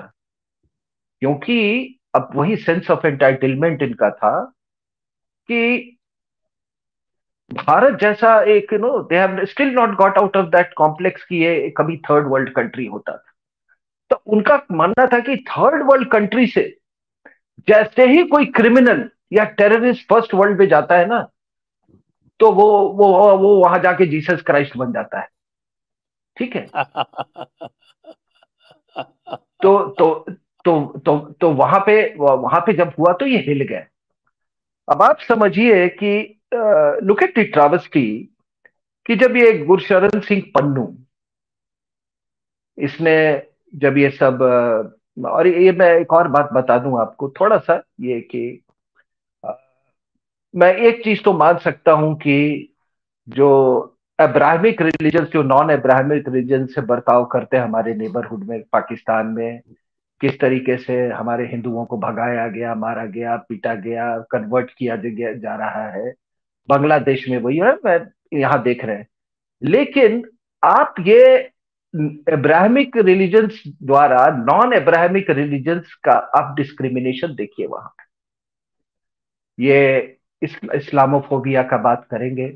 क्योंकि अब वही सेंस ऑफ़ एंटाइटलमेंट इनका था कि भारत जैसा एक you know they have still not got out of that complex की ये कभी थर्ड वर्ल्ड कंट्री होता था। तो उनका मानना था कि थर्ड वर्ल्ड कंट्री से जैसे ही कोई क्रिमिनल या टेररिस्ट फ़र्स्ट वर्ल्ड में जाता है ना तो वो वो वो वहाँ जाके जीसस क्राइस्ट बन जाता है। ठीक है? [LAUGHS] तो तो तो तो तो वहाँ पे वहाँ पे जब हुआ तो ये हिल गए अब आप समझिए कि लुक एट दी ट्रावस्टी कि जब ये गुरशरण सिंह पन्नू इसने जब ये सब और ये मैं एक और बात बता दूँ आपको थोड़ा सा ये कि मैं एक चीज़ तो मान सकता हूँ कि जो अब्राहमिक रिलीजन जो नॉन अब्राहमिक रिलीजन से बर्ताव करते हैं हमारे नेबरहुड में, पाकिस्तान में, किस तरीके से हमारे हिंदुओं को भगाया गया, मारा गया, पीटा गया कन्वर्ट किया जा रहा है। बांग्लादेश में वही है, मैं यहाँ देख रहे हैं। लेकिन आप ये अब्राहमिक रिलीजन्स द्वारा नॉन अब्राहमिक रिलीजन्स का आप डिस्क्रिमिनेशन देखिए वहाँ ये इस्लामोफोबिया का बात करेंगे,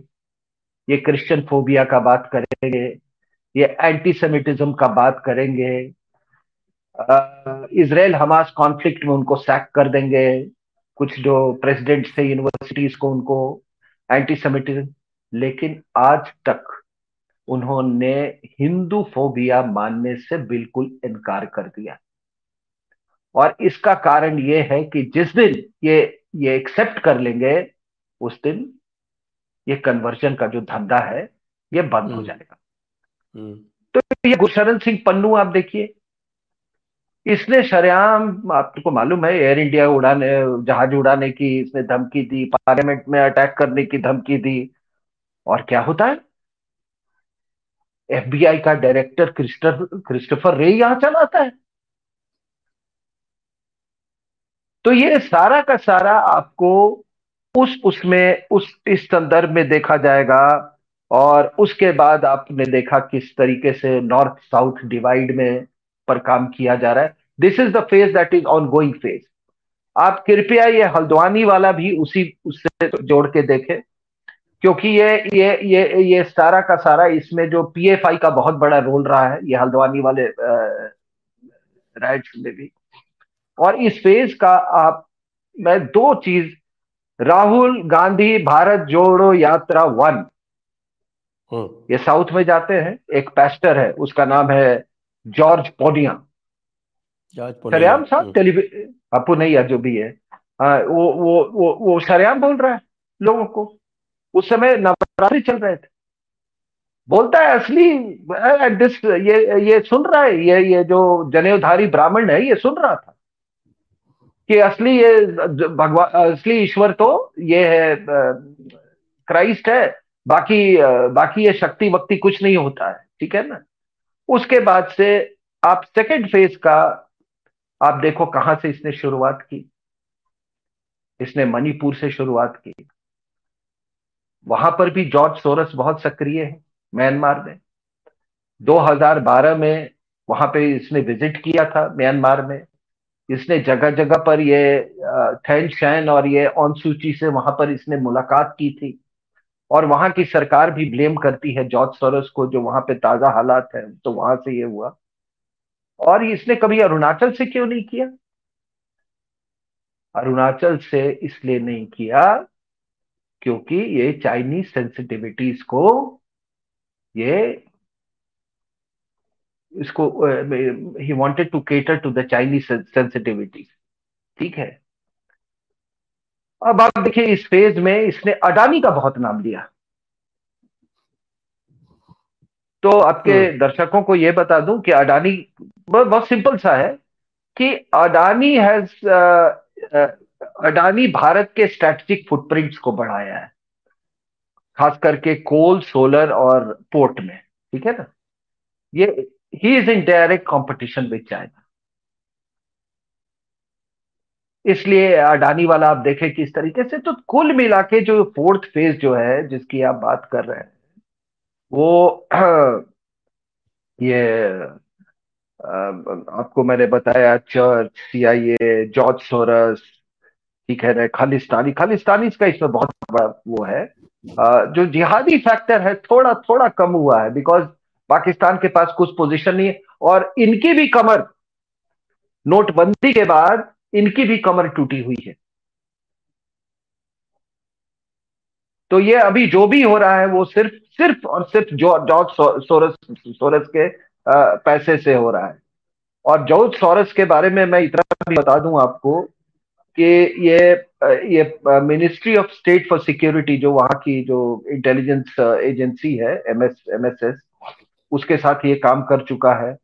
ये क्रिश्चियन फोबिया का बात करेंगे, ये एंटीसेमिटिज्म का बात करेंगे इसराइल हमास कॉन्फ्लिक्ट में उनको सैक कर देंगे, कुछ जो प्रेसिडेंट थे यूनिवर्सिटीज को उनको एंटीसेमिटिज्म, लेकिन आज तक उन्होंने हिंदू फोबिया मानने से बिल्कुल इनकार कर दिया। और इसका कारण यह है कि जिस दिन ये ये एक्सेप्ट कर लेंगे उस दिन ये कन्वर्जन का जो धंधा है ये बंद हो हम्म। जाएगा हम्म। तो ये गुरशरण सिंह पन्नू आप देखिए इसने शरेआम आपको मालूम है एयर इंडिया उड़ाने जहाज़ उड़ाने की इसने धमकी दी पार्लियामेंट में अटैक करने की धमकी दी और क्या होता है एफबीआई का डायरेक्टर क्रिस्टोफर क्रिस्टोफर रे यहाँ चलाता है तो ये सारा का सारा आपको उस उसमें, उस, इस संदर्भ में देखा जाएगा और उसके बाद आपने देखा किस तरीके से नॉर्थ साउथ डिवाइड में पर काम किया जा रहा है। This is the phase that is on going phase आप कृपया ये हल्द्वानी वाला भी उसी, उससे जोड़ के देखें, क्योंकि ये ये ये ये सारा का सारा इसमें जो पीएफआई का बहुत बड़ा रोल रहा है, ये हल्द्वानी वाले राइट्स में भी। और इस फ़ेज़ का आप, मैं दो चीज़ राहुल गांधी भारत जोड़ो यात्रा वन। हम्म। ये साउथ में जाते हैं एक पेस्टर है उसका नाम है जॉर्ज पोनिया सरेआम साहब टेलीविज़न अपू नहीं है जो भी है। आ, वो वो वो वो सरेआम बोल रहा है लोगों को। उस समय नवरात्रि चल रहे थे। बोलता है असली दिस ये ये सुन रहा है ये ये जो जनेवधारी ब्राह्मण है ये सुन रहा था। कि असली ये भगवान असली ईश्वर तो ये है क्राइस्ट है, बाकी बाकी ये शक्ति वक्ति कुछ नहीं होता है, ठीक है ना? उसके बाद से आप सेकेंड फ़ेज़ का, आप देखो कहाँ से इसने शुरुआत की। इसने मणिपुर से शुरुआत की। वहाँ पर भी जॉर्ज सोरस बहुत सक्रिय है, म्यांमार में। 2012 में वहाँ पे इसने विज़िट किया था म्यांमार में। इसने जगह जगह पर ये थैन शैन और ये ऑन सूची से वहाँ पर इसने मुलाकात की थी। और वहाँ की सरकार भी ब्लेम करती है जॉर्ज सोरस को, जो वहाँ पे ताज़ा हालात है तो वहाँ से ये हुआ। और इसने कभी अरुणाचल से क्यों नहीं किया? अरुणाचल से इसलिए नहीं किया क्योंकि ये चाइनीज़ सेंसिटिविटीज को, ये इसको he wanted to cater to the Chinese sensitivities ठीक है? अब आप देखिए इस फ़ेज़ में इसने अडानी का बहुत नाम लिया। तो आपके हम्म। दर्शकों को यह बता दूँ कि अडानी बहुत सिंपल सा है कि अडानी हैज़ अडानी भारत के स्ट्रेटेजिक फुटप्रिंट्स को बढ़ाया है। खास करके कोल सोलर और पोर्ट में। ठीक है ना? ये he is in direct competition with China इसलिए अडानी वाला आप देखें किस तरीके से तो कुल मिला के जो फोर्थ फ़ेज़ जो है, जिसकी आप बात कर रहे हैं, वो [CLEARS THROAT] ये आपको मैंने बताया चर्च सीआईए जॉर्ज सोरस, ठीक है ना, खालिस्तानी खालिस्तानी का इसमें बहुत बड़ा वो है। जो जिहादी फैक्टर है, थोड़ा थोड़ा कम हुआ है बिकॉज़ पाकिस्तान के पास कुछ पोजीशन नहीं है। और इनकी भी कमर नोटबंदी के बाद इनकी भी कमर टूटी हुई है। तो ये अभी जो भी हो रहा है वो सिर्फ़ सिर्फ़ और सिर्फ़ जो जॉर्ज सोरस सोरस के आ, पैसे से हो रहा है। और जॉर्ज सोरस के बारे में मैं इतना भी बता दूँ आपको कि ये ये ministry of state for security जो वहाँ की जो इंटेलिजेंस एजेंसी है एमएस एमएसएस उसके साथ ये काम कर चुका है।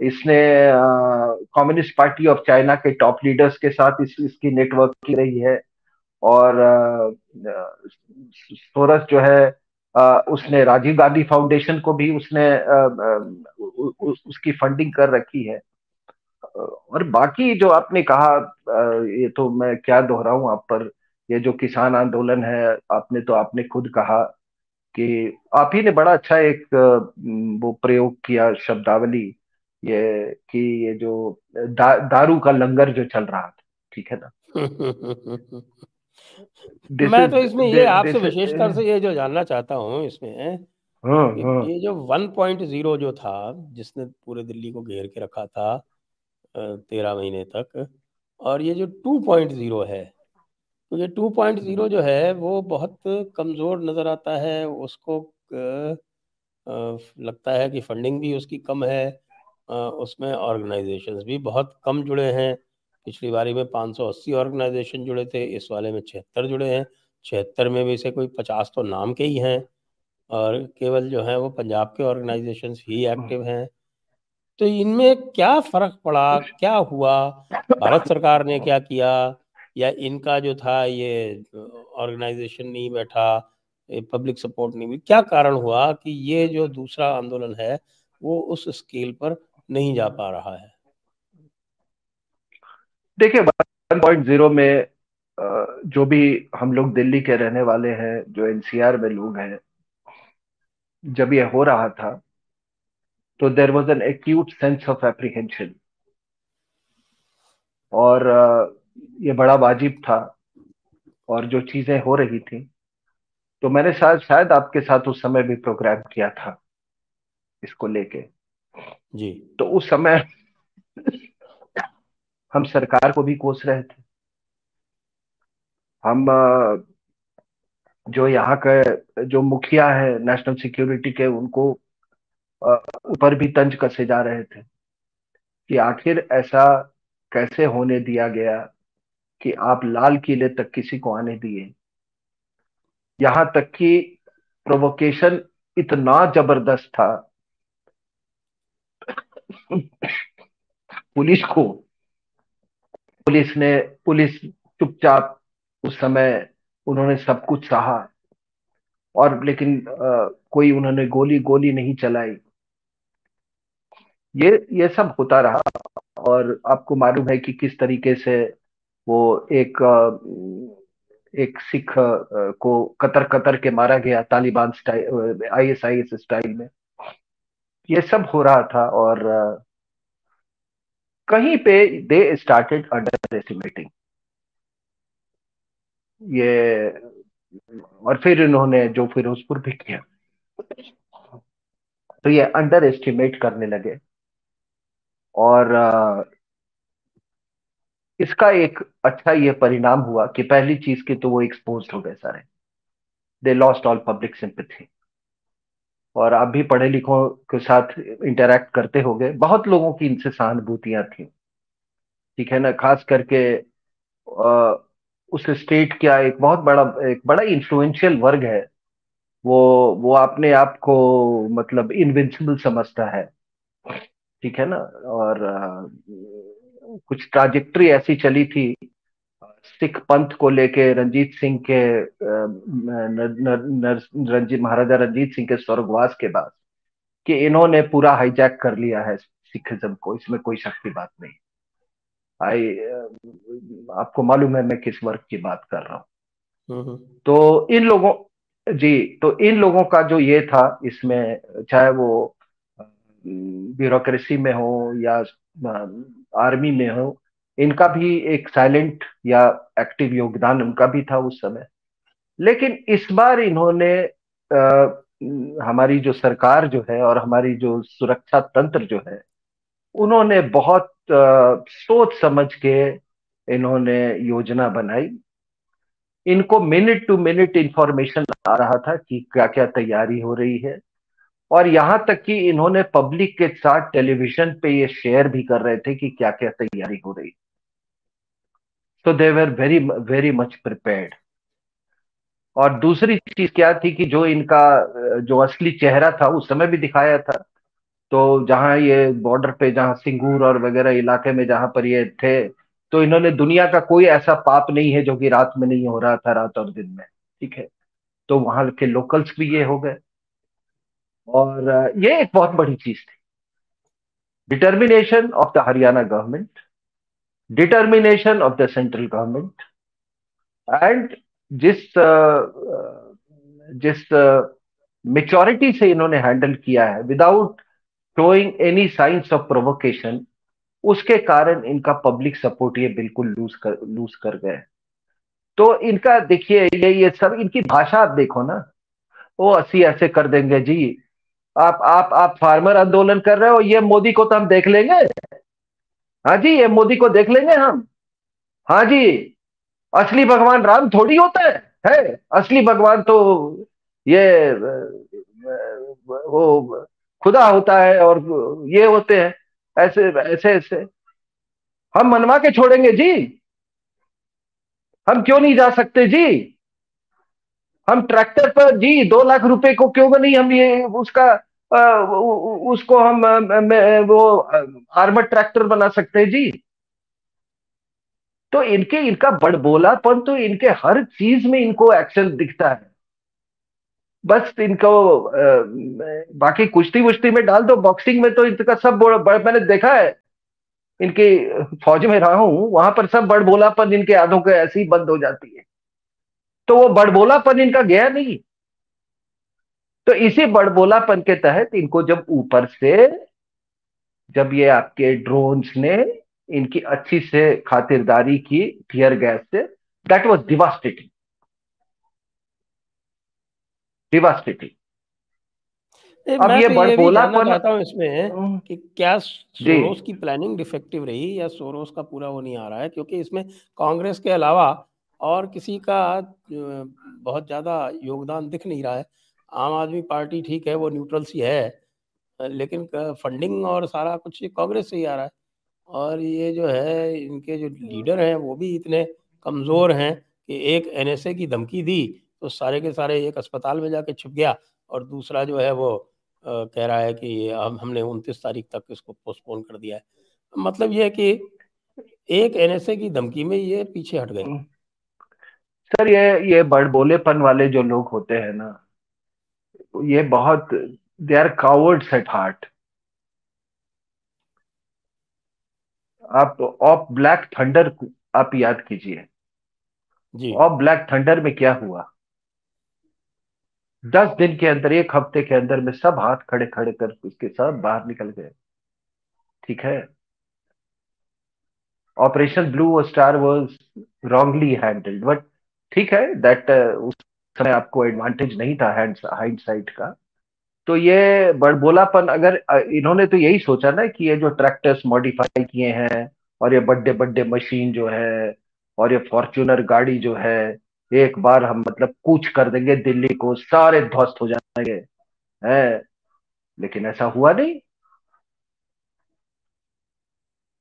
इसने कम्युनिस्ट पार्टी ऑफ़ चाइना के टॉप लीडर्स के साथ इस, इसकी नेटवर्क की रही है और सोरस जो है आ, उसने राजीव गांधी फाउंडेशन को भी उसने आ, आ, उ, उसकी फंडिंग कर रखी है। और बाकी जो आपने कहा ये तो मैं क्या दोहराऊं आप पर? ये जो किसान आंदोलन है आपने तो आपने खुद कहा। कि आप ही ने बड़ा अच्छा एक वो प्रयोग किया शब्दावली ये कि ये जो दा, दारू का लंगर जो चल रहा था ठीक है ना [LAUGHS] मैं तो इसमें ये आपसे विशेषकर से ये जो जानना चाहता हूँ इसमें हाँ, हाँ. ये जो 1.0 जो था जिसने पूरे दिल्ली को घेर के रखा था तेरह महीने तक और ये जो 2.0 है तो ये 2.0 जो है, वो बहुत कमज़ोर नज़र आता है। उसको लगता है कि फंडिंग भी उसकी कम है। उसमें ऑर्गेनाइजेशंस भी बहुत कम जुड़े हैं। पिछली बारी में 580 ऑर्गेनाइजेशन जुड़े थे, इस वाले में छिहत्तर जुड़े हैं। छिहत्तर में भी से कोई पचास तो नाम के ही हैं। और केवल जो है, वो पंजाब के ऑर्गेनाइजेशन ही एक्टिव हैं। तो इनमें क्या फ़र्क पड़ा? क्या हुआ? भारत सरकार ने क्या किया? या इनका जो था ये ऑर्गेनाइजेशन नहीं बैठा पब्लिक सपोर्ट नहीं क्या कारण हुआ कि ये जो दूसरा आंदोलन है, वो उस स्केल पर नहीं जा पा रहा है? देखिए 1.0 में जो भी हम लोग दिल्ली के रहने वाले हैं, जो एनसीआर में लोग हैं, जब ये हो रहा था तो there was an acute sense of apprehension और ये बड़ा वाजिब था और जो चीज़ें हो रही थी तो मैंने शायद शायद आपके साथ उस समय भी प्रोग्राम किया था इसको लेके। जी। तो उस समय हम सरकार को भी कोस रहे थे। हम जो यहाँ के जो मुखिया है नेशनल सिक्योरिटी के उनको ऊपर भी तंज कसे जा रहे थे कि आखिर ऐसा कैसे होने दिया गया कि आप लाल किले तक किसी को आने दिए। यहाँ तक कि प्रोवोकेशन इतना ज़बरदस्त था। पुलिस को पुलिस ने पुलिस चुपचाप उस समय उन्होंने सब कुछ सहा। और लेकिन आ, कोई उन्होंने गोली गोली नहीं चलाई। ये ये सब होता रहा। और आपको मालूम है कि किस तरीके से वो एक एक सिख को कतर कतर के मारा गया Taliban style I S style में। ये सब हो रहा था और कहीं पे दे स्टार्टेड अंडर एस्टिमेटिंग ये, और फिर इन्होंने जो फिरोजपुर भी किया तो ये अंडर एस्टिमेट करने लगे। और इसका एक अच्छा ये परिणाम हुआ कि पहली चीज़ के तो वो एक्सपोज हो गए सारे। They lost all public sympathy और आप भी पढ़े लिखों के साथ इंटरेक्ट करते हो बहुत लोगों की इनसे सहानुभूतियाँ थी। ठीक है ना? खास करके आ, उस स्टेट का एक बहुत बड़ा एक बड़ा इंफ्लुएंशियल वर्ग है। वो वो अपने आप को मतलब इनविंसिबल समझता है। ठीक है ना? और कुछ ट्राजेक्ट्री ऐसी चली थी सिख पंथ को लेके रंजीत सिंह के रंजीत महाराजा रंजीत सिंह के स्वर्गवास के बाद कि इन्होंने पूरा हाईजैक कर लिया है सिखिज्म को इसमें कोई शक की बात नहीं आई आपको मालूम है मैं किस वर्ग की बात कर रहा हूँ हम्म, हम्म। तो इन लोगों जी तो इन लोगों का जो ये था इसमें चाहे वो ब्यूरोक्रेसी में हो या आर्मी में हो। इनका भी एक साइलेंट या एक्टिव योगदान उनका भी था उस समय। लेकिन इस बार इन्होंने आ, हमारी जो सरकार जो है और हमारी जो सुरक्षा तंत्र जो है उन्होंने बहुत आ, सोच समझ के इन्होंने योजना बनाई। इनको मिनट टू मिनट इंफॉर्मेशन आ रहा था कि क्या क्या तैयारी हो रही है। और यहाँ तक कि इन्होंने पब्लिक के साथ टेलीविज़न पे ये शेयर भी कर रहे थे कि क्या क्या तैयारी हो रही। तो they were very very much prepared और दूसरी चीज़ क्या थी कि जो इनका, जो असली चेहरा था, उस समय भी दिखाया था। तो जहाँ ये बॉर्डर पे, जहाँ सिंगूर और वगैरह इलाके में जहाँ पर ये थे तो इन्होंने दुनिया का कोई ऐसा पाप नहीं है जो कि रात में नहीं हो रहा था, रात और दिन में। ठीक है? तो वहाँ के लोकल्स भी ये हो गए। और ये एक बहुत बड़ी चीज़ थी। Determination of the Haryana government determination of the central government and जिस जिस मेचोरिटी से इन्होंने हैंडल किया है without showing any signs of provocation उसके कारण इनका पब्लिक सपोर्ट ये बिल्कुल लूज कर लूज कर गए तो इनका देखिए, ये ये सब, इनकी भाषा आप देखो ना, वो अस्सी ऐसे कर देंगे, जी आप आप आप फार्मर आंदोलन कर रहे हो, ये मोदी को तो हम देख लेंगे। हाँ जी, ये मोदी को देख लेंगे हम। हाँ जी, असली भगवान राम थोड़ी होता है है? असली भगवान तो ये, वो खुदा होता है और ये होते हैं, ऐसे ऐसे ऐसे। हम मनवा के छोड़ेंगे जी। हम क्यों नहीं जा सकते जी? हम ट्रैक्टर पर, जी, दो लाख रुपए को क्यों नहीं हम ये, उसका उसको हम वो आर्मर ट्रैक्टर बना सकते हैं जी। तो इनके, इनका बड़बोलापन तो इनके हर चीज़ में इनको एक्शन दिखता है। बस इनको बाकी कुश्ती वुश्ती में डाल दो, बॉक्सिंग में तो इनका सब मैंने देखा है। इनके फौज में रहा हूँ, वहाँ पर सब बड़बोलापन इनके आधों के ऐसे ही बंद हो जाती है। तो वो बड़बोलापन इनका गया नहीं। तो इसी बड़बोलापन के तहत इनको जब ऊपर से जब ये आपके ड्रोन्स ने इनकी अच्छी से खातिरदारी की टीयर गैस से दैट वाज डिवास्टेटिंग डिवास्टेटिंग अब ये तो बड़बोलापन चाहता हूँ इसमें हम्म। कि क्या सोरोस की प्लानिंग डिफेक्टिव रही या सोरोस का पूरा वो नहीं आ रहा है? क्योंकि इसमें कांग्रेस के अलावा और किसी का बहुत ज़्यादा योगदान दिख नहीं रहा है। आम आदमी पार्टी ठीक है वो न्यूट्रल सी है लेकिन फंडिंग और सारा कुछ कांग्रेस से ही आ रहा है और ये जो है इनके जो लीडर हैं वो भी इतने कमज़ोर हैं कि एक एनएसए की धमकी दी तो सारे के सारे एक अस्पताल में जाके छुप गया और दूसरा जो है वो आ, कह रहा है कि हम हमने उनतीस तारीख तक इसको पोस्टपोन कर दिया है मतलब ये है कि एक एनएसए की धमकी में ये पीछे हट गए। सर ये ये बड़ बोलेपन वाले जो लोग होते हैं ना ये बहुत they are cowards at heart आप ऑफ़ ब्लैक थंडर आप याद कीजिए। ऑफ़ ब्लैक थंडर में क्या हुआ? दस दिन के अंदर एक हफ़्ते के अंदर में सब हाथ खड़े खड़े कर उसके साथ बाहर निकल गए। ठीक है? Operation Blue Star was wrongly handled but ठीक है दैट उस समय आपको एडवांटेज नहीं था हाइंड साइड का। तो ये बड़बोलापन अगर इन्होंने तो यही सोचा ना कि ये जो ट्रैक्टर्स मॉडिफाई किए हैं, और ये बड्डे बड्डे मशीन जो है, और ये फॉर्च्यूनर गाड़ी जो है, एक बार हम मतलब कूच कर देंगे, दिल्ली को सारे ध्वस्त हो जाएँगे। है? लेकिन ऐसा हुआ नहीं।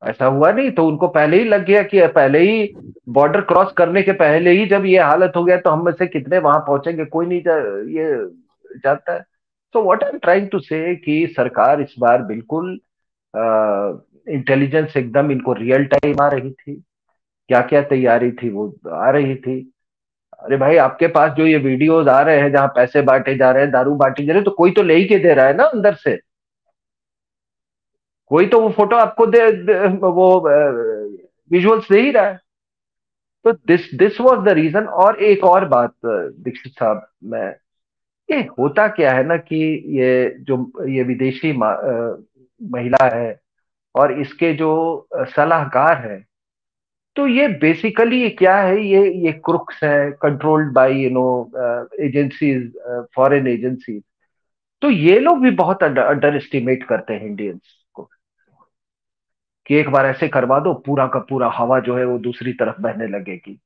ऐसा हुआ नहीं तो उनको पहले ही लग गया कि पहले ही बॉर्डर क्रॉस करने के पहले ही जब ये हालत हो गया तो हम में से कितने वहाँ पहुँचेंगे कोई नहीं जा, ये जाता है। तो what I am trying to say कि सरकार इस बार बिल्कुल इंटेलिजेंस एकदम इनको रियल टाइम आ रही थी। क्या क्या तैयारी थी वो आ रही थी। अरे भाई आपके पास जो ये वीडियोस आ रहे हैं जहाँ पैसे बांटे जा रहे हैं दारू बांटे जा रहे हैं तो कोई तो ले ही के दे रहा है ना अंदर से। कोई तो वो फ़ोटो आपको दे, दे वो विजुअल्स दे ही रहा है। तो this this was the reason और एक और बात दीक्षित साहब मैं ये होता क्या है ना कि ये जो ये विदेशी महिला है और इसके जो सलाहकार है तो ये बेसिकली ये क्या है? ये ये क्रुक्स है controlled by you know agencies foreign agencies तो ये लोग भी बहुत अंडर एस्टिमेट करते हैं इंडियंस को एक बार ऐसे करवा दो, पूरा का पूरा हवा जो है वो दूसरी तरफ़ बहने लगेगी।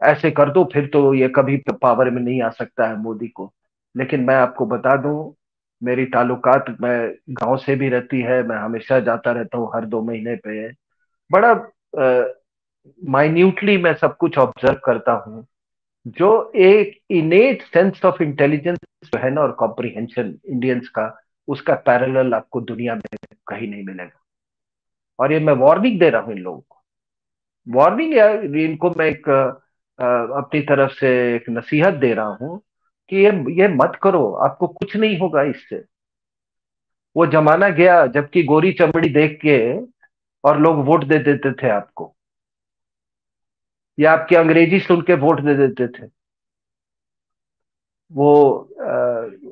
ऐसे कर दो, फिर तो ये कभी पावर में नहीं आ सकता है मोदी को। लेकिन मैं आपको बता दूँ, मेरी ताल्लुकात मैं गाँव से भी रहती है, मैं हमेशा जाता रहता हूँ हर दो महीने पे। बड़ा माइन्यूटली मैं सब कुछ ऑब्ज़र्व करता हूँ, जो एक इनेट सेंस ऑफ़ इंटेलिजेंस जो है ना और कॉम्प्रिहेंशन इंडियंस का, उसका पैरेलल आपको दुनिया में कहीं नहीं मिलेगा। और ये मैं वार्निंग दे रहा हूँ इन लोगों को। वार्निंग इनको मैं एक अपनी तरफ़ से एक नसीहत दे रहा हूँ कि ये ये मत करो, आपको कुछ नहीं होगा इससे। वो जमाना गया जबकि गोरी चमड़ी देख के और लोग वोट दे देते थे आपको। या आपकी अंग्रेज़ी सुन के वोट दे देते थे। वो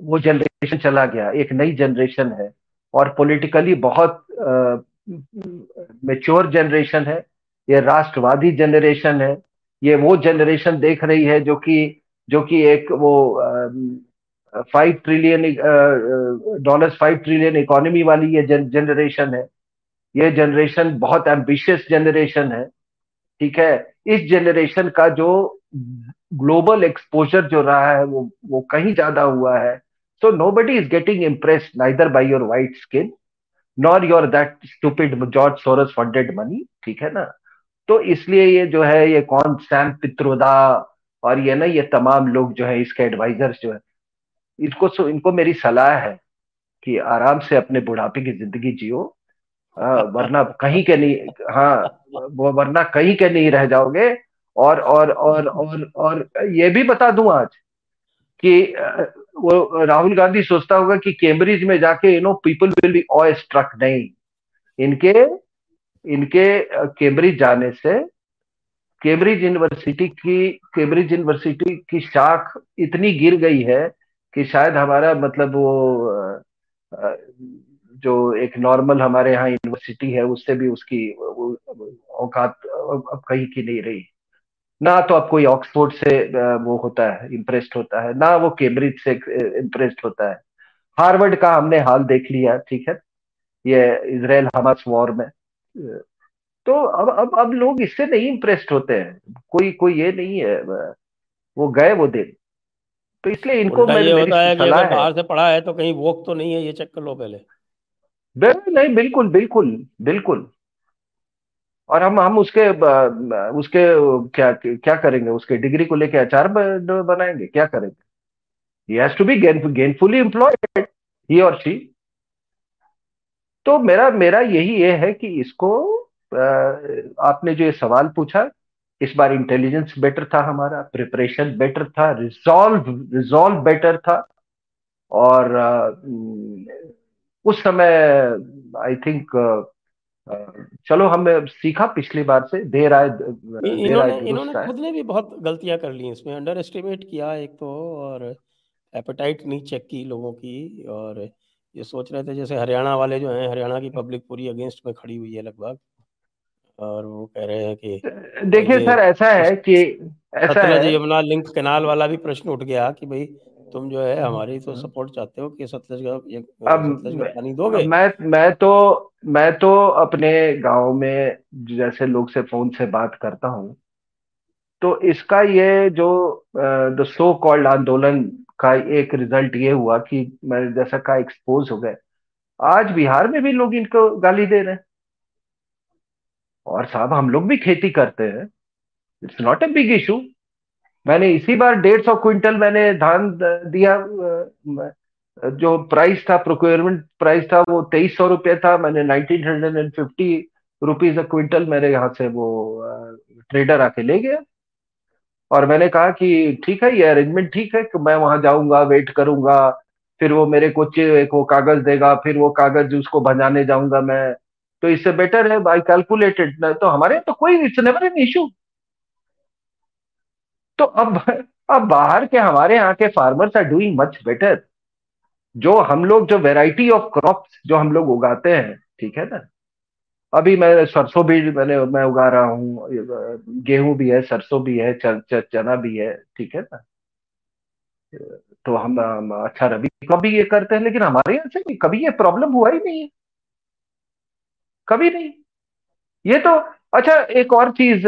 वो जनरेशन चला गया, एक नई जनरेशन है और पॉलिटिकली बहुत मेच्योर जनरेशन है, ये राष्ट्रवादी जनरेशन है, ये वो जनरेशन देख रही है जो कि जो कि एक वो five trillion dollar five trillion economy वाली ये जनरेशन है। ये जनरेशन बहुत एम्बिशियस जनरेशन है, ठीक है? इस जनरेशन का जो ग्लोबल एक्सपोजर जो रहा है, वो वो कहीं ज़्यादा हुआ है। So nobody is getting impress neither by your white skin nor your that stupid George Soros funded money ठीक है ना? तो इसलिए ये जो है, ये कौन? सैम पित्रोदा और ये ना, ये तमाम लोग जो है, इसके एडवाइजर्स जो है इनको इनको मेरी सलाह है कि आराम से अपने बुढ़ापे की ज़िंदगी जियो वरना कहीं के नहीं हाँ वरना कहीं के नहीं रह जाओगे। और और और और और ये भी बता दूँ आज कि वो राहुल गांधी सोचता होगा कि कैम्ब्रिज में जाके you know people will be awestruck नहीं। इनके इनके कैम्ब्रिज जाने से, कैम्ब्रिज यूनिवर्सिटी की, कैम्ब्रिज यूनिवर्सिटी की शाख इतनी गिर गई है कि शायद हमारा मतलब वो जो एक नॉर्मल हमारे यहाँ यूनिवर्सिटी है, उससे भी उसकी औकात अब कहीं की नहीं रही। ना तो अब कोई ऑक्सफोर्ड से वो होता है इम्प्रेस्ड होता है ना वो कैम्ब्रिज से इम्प्रेस्ड होता है। हार्वर्ड का हमने हाल देख लिया ठीक है? ये इसराइल हमास वॉर में। तो अब अब अब लोग इससे नहीं इम्प्रेस्ड होते हैं। कोई कोई ये नहीं है वो गए वो दिन। तो इसलिए इनको ये होता है कि अगर बाहर से पढ़ा है तो कहीं वोक तो नहीं है ये चेक कर लो पहले। नहीं बिल्कुल बिल्कुल बिल्कुल। और हम हम उसके उसके क्या क्या करेंगे? उसके डिग्री को लेके अचार बनाएँगे? क्या करेंगे? He has to be gainfully employed he और शी तो मेरा मेरा यही ये है कि इसको आपने जो ये सवाल पूछा, इस बार इंटेलिजेंस बेटर था हमारा प्रिपरेशन बेटर था रिजॉल्व रिजॉल्व बेटर था। और उस समय आई थिंक चलो हम सीखा पिछली बार से देर आए इन्होंने इन्होंने खुद ने भी बहुत गलतियाँ कर ली इसमें अंडर एस्टिमेट किया एक तो और एपेटाइट नहीं चेक की लोगों की और ये सोच रहे थे जैसे हरियाणा वाले जो हैं हरियाणा की पब्लिक पूरी अगेंस्ट में खड़ी हुई है लगभग और वो कह रहे हैं कि देखिए सर ऐसा है कि ऐसा है। यमुना लिंक कैनाल वाला भी प्रश्न उठ गया कि भाई तुम जो है हमारी तो सपोर्ट चाहते हो कि सतलज का अब सतलज का पानी दोगे? मैं मैं तो मैं तो अपने गाँव में जैसे लोग से फ़ोन से बात करता हूँ तो इसका ये जो द सो कॉल्ड आंदोलन का एक रिज़ल्ट ये हुआ कि मैं जैसा का एक्सपोज हो गए। आज बिहार में भी लोग इनको गाली दे रहे हैं। और साहब हम लोग भी खेती करते हैं। It's not a big issue मैंने इसी बार डेढ़ सौ क्विंटल मैंने धान दिया जो प्राइस था प्रोक्योरमेंट प्राइस था, वो तेईस सौ रुपये था, मैंने nineteen hundred and fifty rupees quintal मेरे यहाँ से वो ट्रेडर आके ले गया। और मैंने कहा कि ठीक है, ये अरेंजमेंट ठीक है कि मैं वहाँ जाऊँगा वेट करूँगा, फिर वो मेरे को को कागज़ देगा, फिर वो कागज़ उसको भंजाने जाऊँगा मैं। तो इससे बेटर है बाई कैलकुलेटेड तो हमारे तो कोई इट्स नेवर एन इशू तो अब अब बाहर के हमारे यहाँ के farmers are doing much better जो हम लोग जो वेराइटी ऑफ़ क्रॉप्स जो हम लोग उगाते हैं ठीक है ना? अभी मैं सरसों भी मैंने मैं उगा रहा हूँ गेहूँ भी है सरसों भी है च, च, चना भी है ठीक है ना? तो हम अच्छा रबी कभी ये करते हैं लेकिन हमारे यहाँ से कभी ये प्रॉब्लम हुआ ही नहीं है। कभी नहीं। ये तो अच्छा एक और चीज़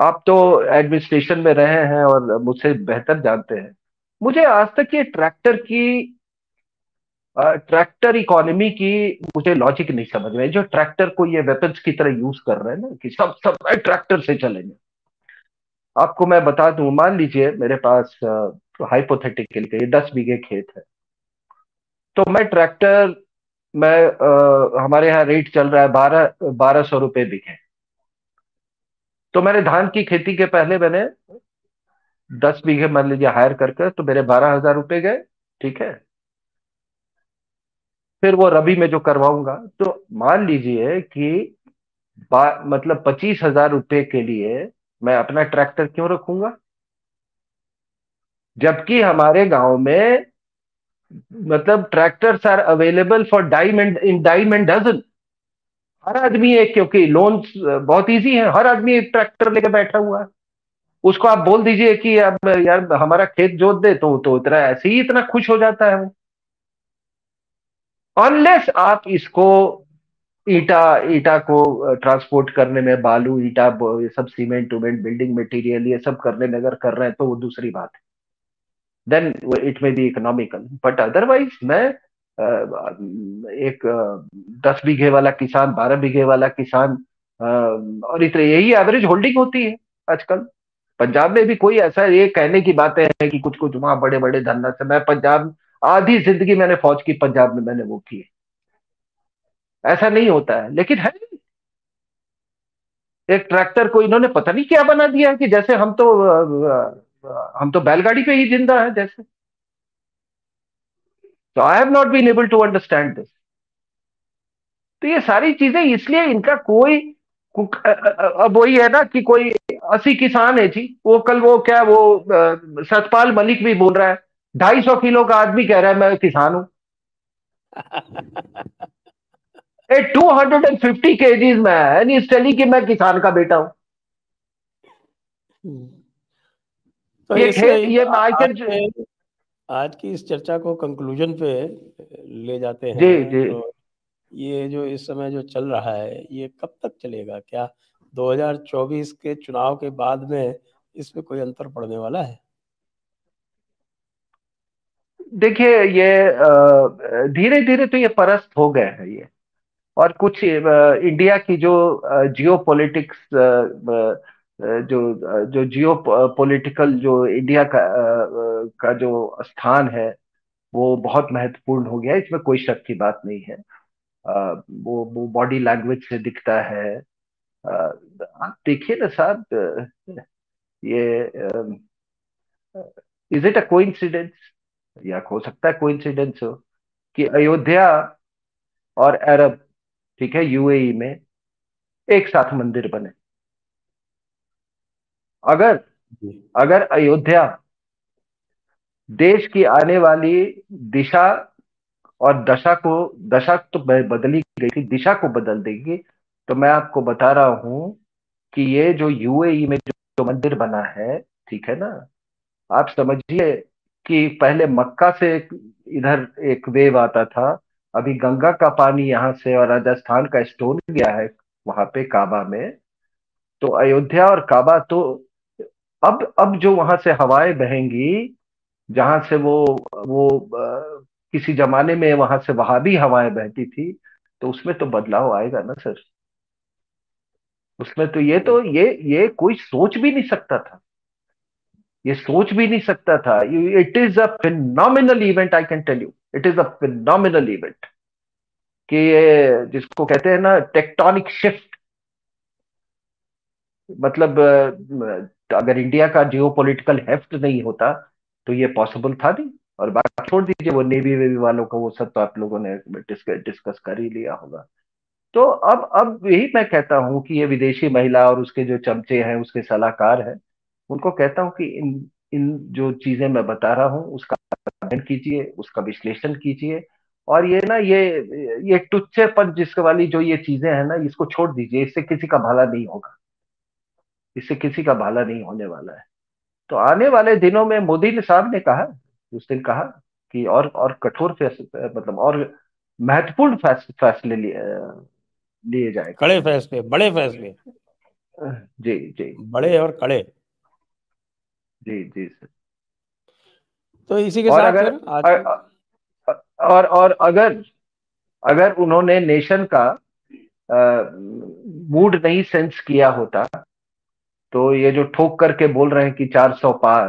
आप तो एडमिनिस्ट्रेशन में रहे हैं और मुझसे बेहतर जानते हैं। मुझे आज तक ये ट्रैक्टर की ट्रैक्टर इकोनॉमी की मुझे लॉजिक नहीं समझ में जो ट्रैक्टर को ये वेपन्स की तरह यूज़ कर रहे हैं ना कि सब सब ट्रैक्टर से चलेंगे आपको मैं बता दूँ मान लीजिए मेरे पास हाइपोथेटिकल के दस बीघे खेत है। तो मैं ट्रैक्टर मैं आ, हमारे यहाँ रेट चल रहा है बारह बारह सौ रुपए बीघे तो मैंने धान की खेती के पहले मैंने दस बीघे मान लीजिए हायर करके तो मेरे बारह हज़ार रुपए गए, ठीक है? फिर वो रबी में जो करवाऊँगा तो मान लीजिए कि मतलब पच्चीस हज़ार रुपए के लिए मैं अपना ट्रैक्टर क्यों रखूँगा? जबकि हमारे गाँव में मतलब tractors are available for diamond in diamond dozen हर आदमी एक, क्योंकि लोन बहुत इजी है। हर आदमी एक ट्रैक्टर लेके बैठा हुआ है। उसको आप बोल दीजिए कि अब यार हमारा खेत जोत दे तो तो इतना ऐसे ही इतना खुश हो जाता है वो। अनलेस आप इसको ईटा ईटा को ट्रांसपोर्ट करने में, बालू, ईटा ये सब सीमेंट उमेंट बिल्डिंग मटेरियल ये सब करने में अगर कर रहे हैं तो वो दूसरी बात है। Then it may be economical but otherwise मैं एक दस बीघे वाला किसान, बारह बीघे वाला किसान और इतने, यही एवरेज होल्डिंग होती है आजकल। पंजाब में भी कोई ऐसा, ये कहने की बातें हैं कि कुछ कुछ, वहाँ बड़े बड़े धरना से, मैं पंजाब, आधी ज़िंदगी मैंने फौज की पंजाब में मैंने वो की है। ऐसा नहीं होता है, लेकिन है एक ट्रैक्टर को इन्होंने पता नहीं क्या बना दिया कि जैसे हम तो हम तो बैलगाड़ी पे ही ज़िंदा है, जैसे। तो I have not been able to understand this तो ये सारी चीज़ें इसलिए इनका कोई अब वही है ना कि कोई अस्सी किसान है जी वो कल वो क्या वो सतपाल मलिक भी बोल रहा है ढाई सौ किलो का आदमी कह रहा है मैं किसान हूँ। [LAUGHS] टू हंड्रेड एंड फिफ्टी के केजीज मैन इज़ टेलिंग कि मैं किसान का बेटा हूँ। तो ये ये आई कैन आज की इस चर्चा को कंक्लूजन पे ले जाते हैं। जी जी। तो ये जो इस समय जो चल रहा है ये कब तक चलेगा? क्या 2024 के चुनाव के बाद में इसमें कोई अंतर पड़ने वाला है? देखिए ये धीरे धीरे तो ये परस्त हो गए हैं ये। और कुछ इंडिया की जो जियो पॉलिटिक्स जो जो जियो पॉलिटिकल जो इंडिया का का जो स्थान है, वो बहुत महत्वपूर्ण हो गया इसमें कोई शक की बात नहीं है। वो वो बॉडी लैंग्वेज से दिखता है। आप देखिए ना साहब ये इज़ इट अ कोइंसिडेंस या हो सकता है कोइंसिडेंस हो कि अयोध्या और अरब, ठीक है यूएई में एक साथ मंदिर बने। अगर अगर अयोध्या देश की आने वाली दिशा और दशा को दशा तो बदली गई थी दिशा को बदल देगी तो मैं आपको बता रहा हूँ कि ये जो यूएई में जो मंदिर बना है ठीक है ना? आप समझिए कि पहले मक्का से इधर एक वेव आता था अभी गंगा का पानी यहाँ से और राजस्थान का स्टोन गया है वहाँ पे काबा में। तो अयोध्या और काबा तो अब अब जो वहाँ से हवाएँ बहेंगी जहाँ से वो वो आ, किसी जमाने में वहाँ से वहाँ भी हवाएँ बहती थी तो उसमें तो बदलाव आएगा ना सर? उसमें तो ये तो ये ये कोई सोच भी नहीं सकता था। ये सोच भी नहीं सकता था। It is a phenomenal event I can tell you it is a phenomenal event कि ये जिसको कहते हैं ना टेक्टोनिक शिफ्ट मतलब अगर इंडिया का जियो पोलिटिकल हेफ्ट नहीं होता तो ये पॉसिबल था नहीं और बाकी छोड़ दीजिए, वो नेवी वेवी वालों का, वो सब तो आप लोगों ने डिस्कस डिस्कस कर ही लिया होगा। तो अब अब यही मैं कहता हूँ कि ये विदेशी महिला और उसके जो चमचे हैं, उसके सलाहकार हैं, उनको कहता हूँ कि इन इन जो चीज़ें मैं बता रहा हूँ, उसका अध्ययन कीजिए, उसका विश्लेषण कीजिए। और ये ना, ये ये टुच्चेपन जिसके वाली जो ये चीज़ें हैं ना, इसको छोड़ दीजिए, इससे किसी का भला नहीं होगा। इससे किसी का भला नहीं होने वाला है। तो आने वाले दिनों में मोदी ने साहब ने कहा उस दिन कहा कि और और कठोर फैसले मतलब और महत्वपूर्ण फैसले लिए लिए जाए कड़े फैसले बड़े फैसले। जी जी। बड़े और कड़े। जी जी सर। तो इसी के और साथ अगर आज... और और अगर अगर उन्होंने नेशन का मूड नहीं सेंस किया होता तो ये जो ठोक करके बोल रहे हैं कि 400 पार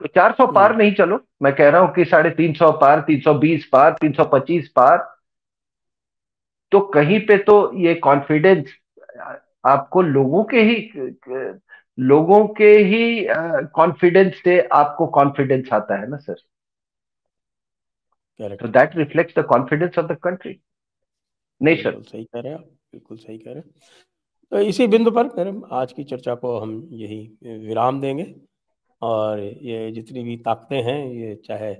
तो 400 हम्म। पार नहीं चलो। मैं कह रहा हूँ कि साढ़े तीन सौ पार 320 पार 325 पार तो कहीं पे तो ये कॉन्फिडेंस आपको लोगों के ही लोगों के ही कॉन्फिडेंस से आपको कॉन्फिडेंस आता है ना सर तो that reflects the confidence of the country nation सही कह रहे हैं बिल्कुल सही कह रहे हैं। तो इसी बिंदु पर फिर आज की चर्चा को हम यही विराम देंगे। और ये जितनी भी ताकतें हैं, ये चाहे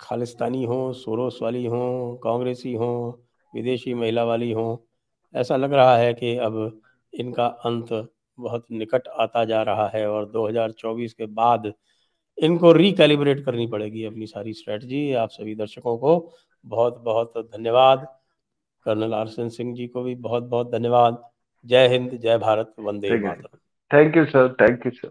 खालिस्तानी हो, सोरोस वाली हो, कांग्रेसी हो, विदेशी महिला वाली हो, ऐसा लग रहा है कि अब इनका अंत बहुत निकट आता जा रहा है और 2024 के बाद इनको रिकैलिब्रेट करनी पड़ेगी अपनी सारी स्ट्रेटजी आप सभी दर्शकों को बहुत बहुत धन्यवाद। कर्नल आरसन सिंह जी को भी बहुत बहुत धन्यवाद। जय हिंद जय भारत वंदे मातरम। Thank you sir thank you sir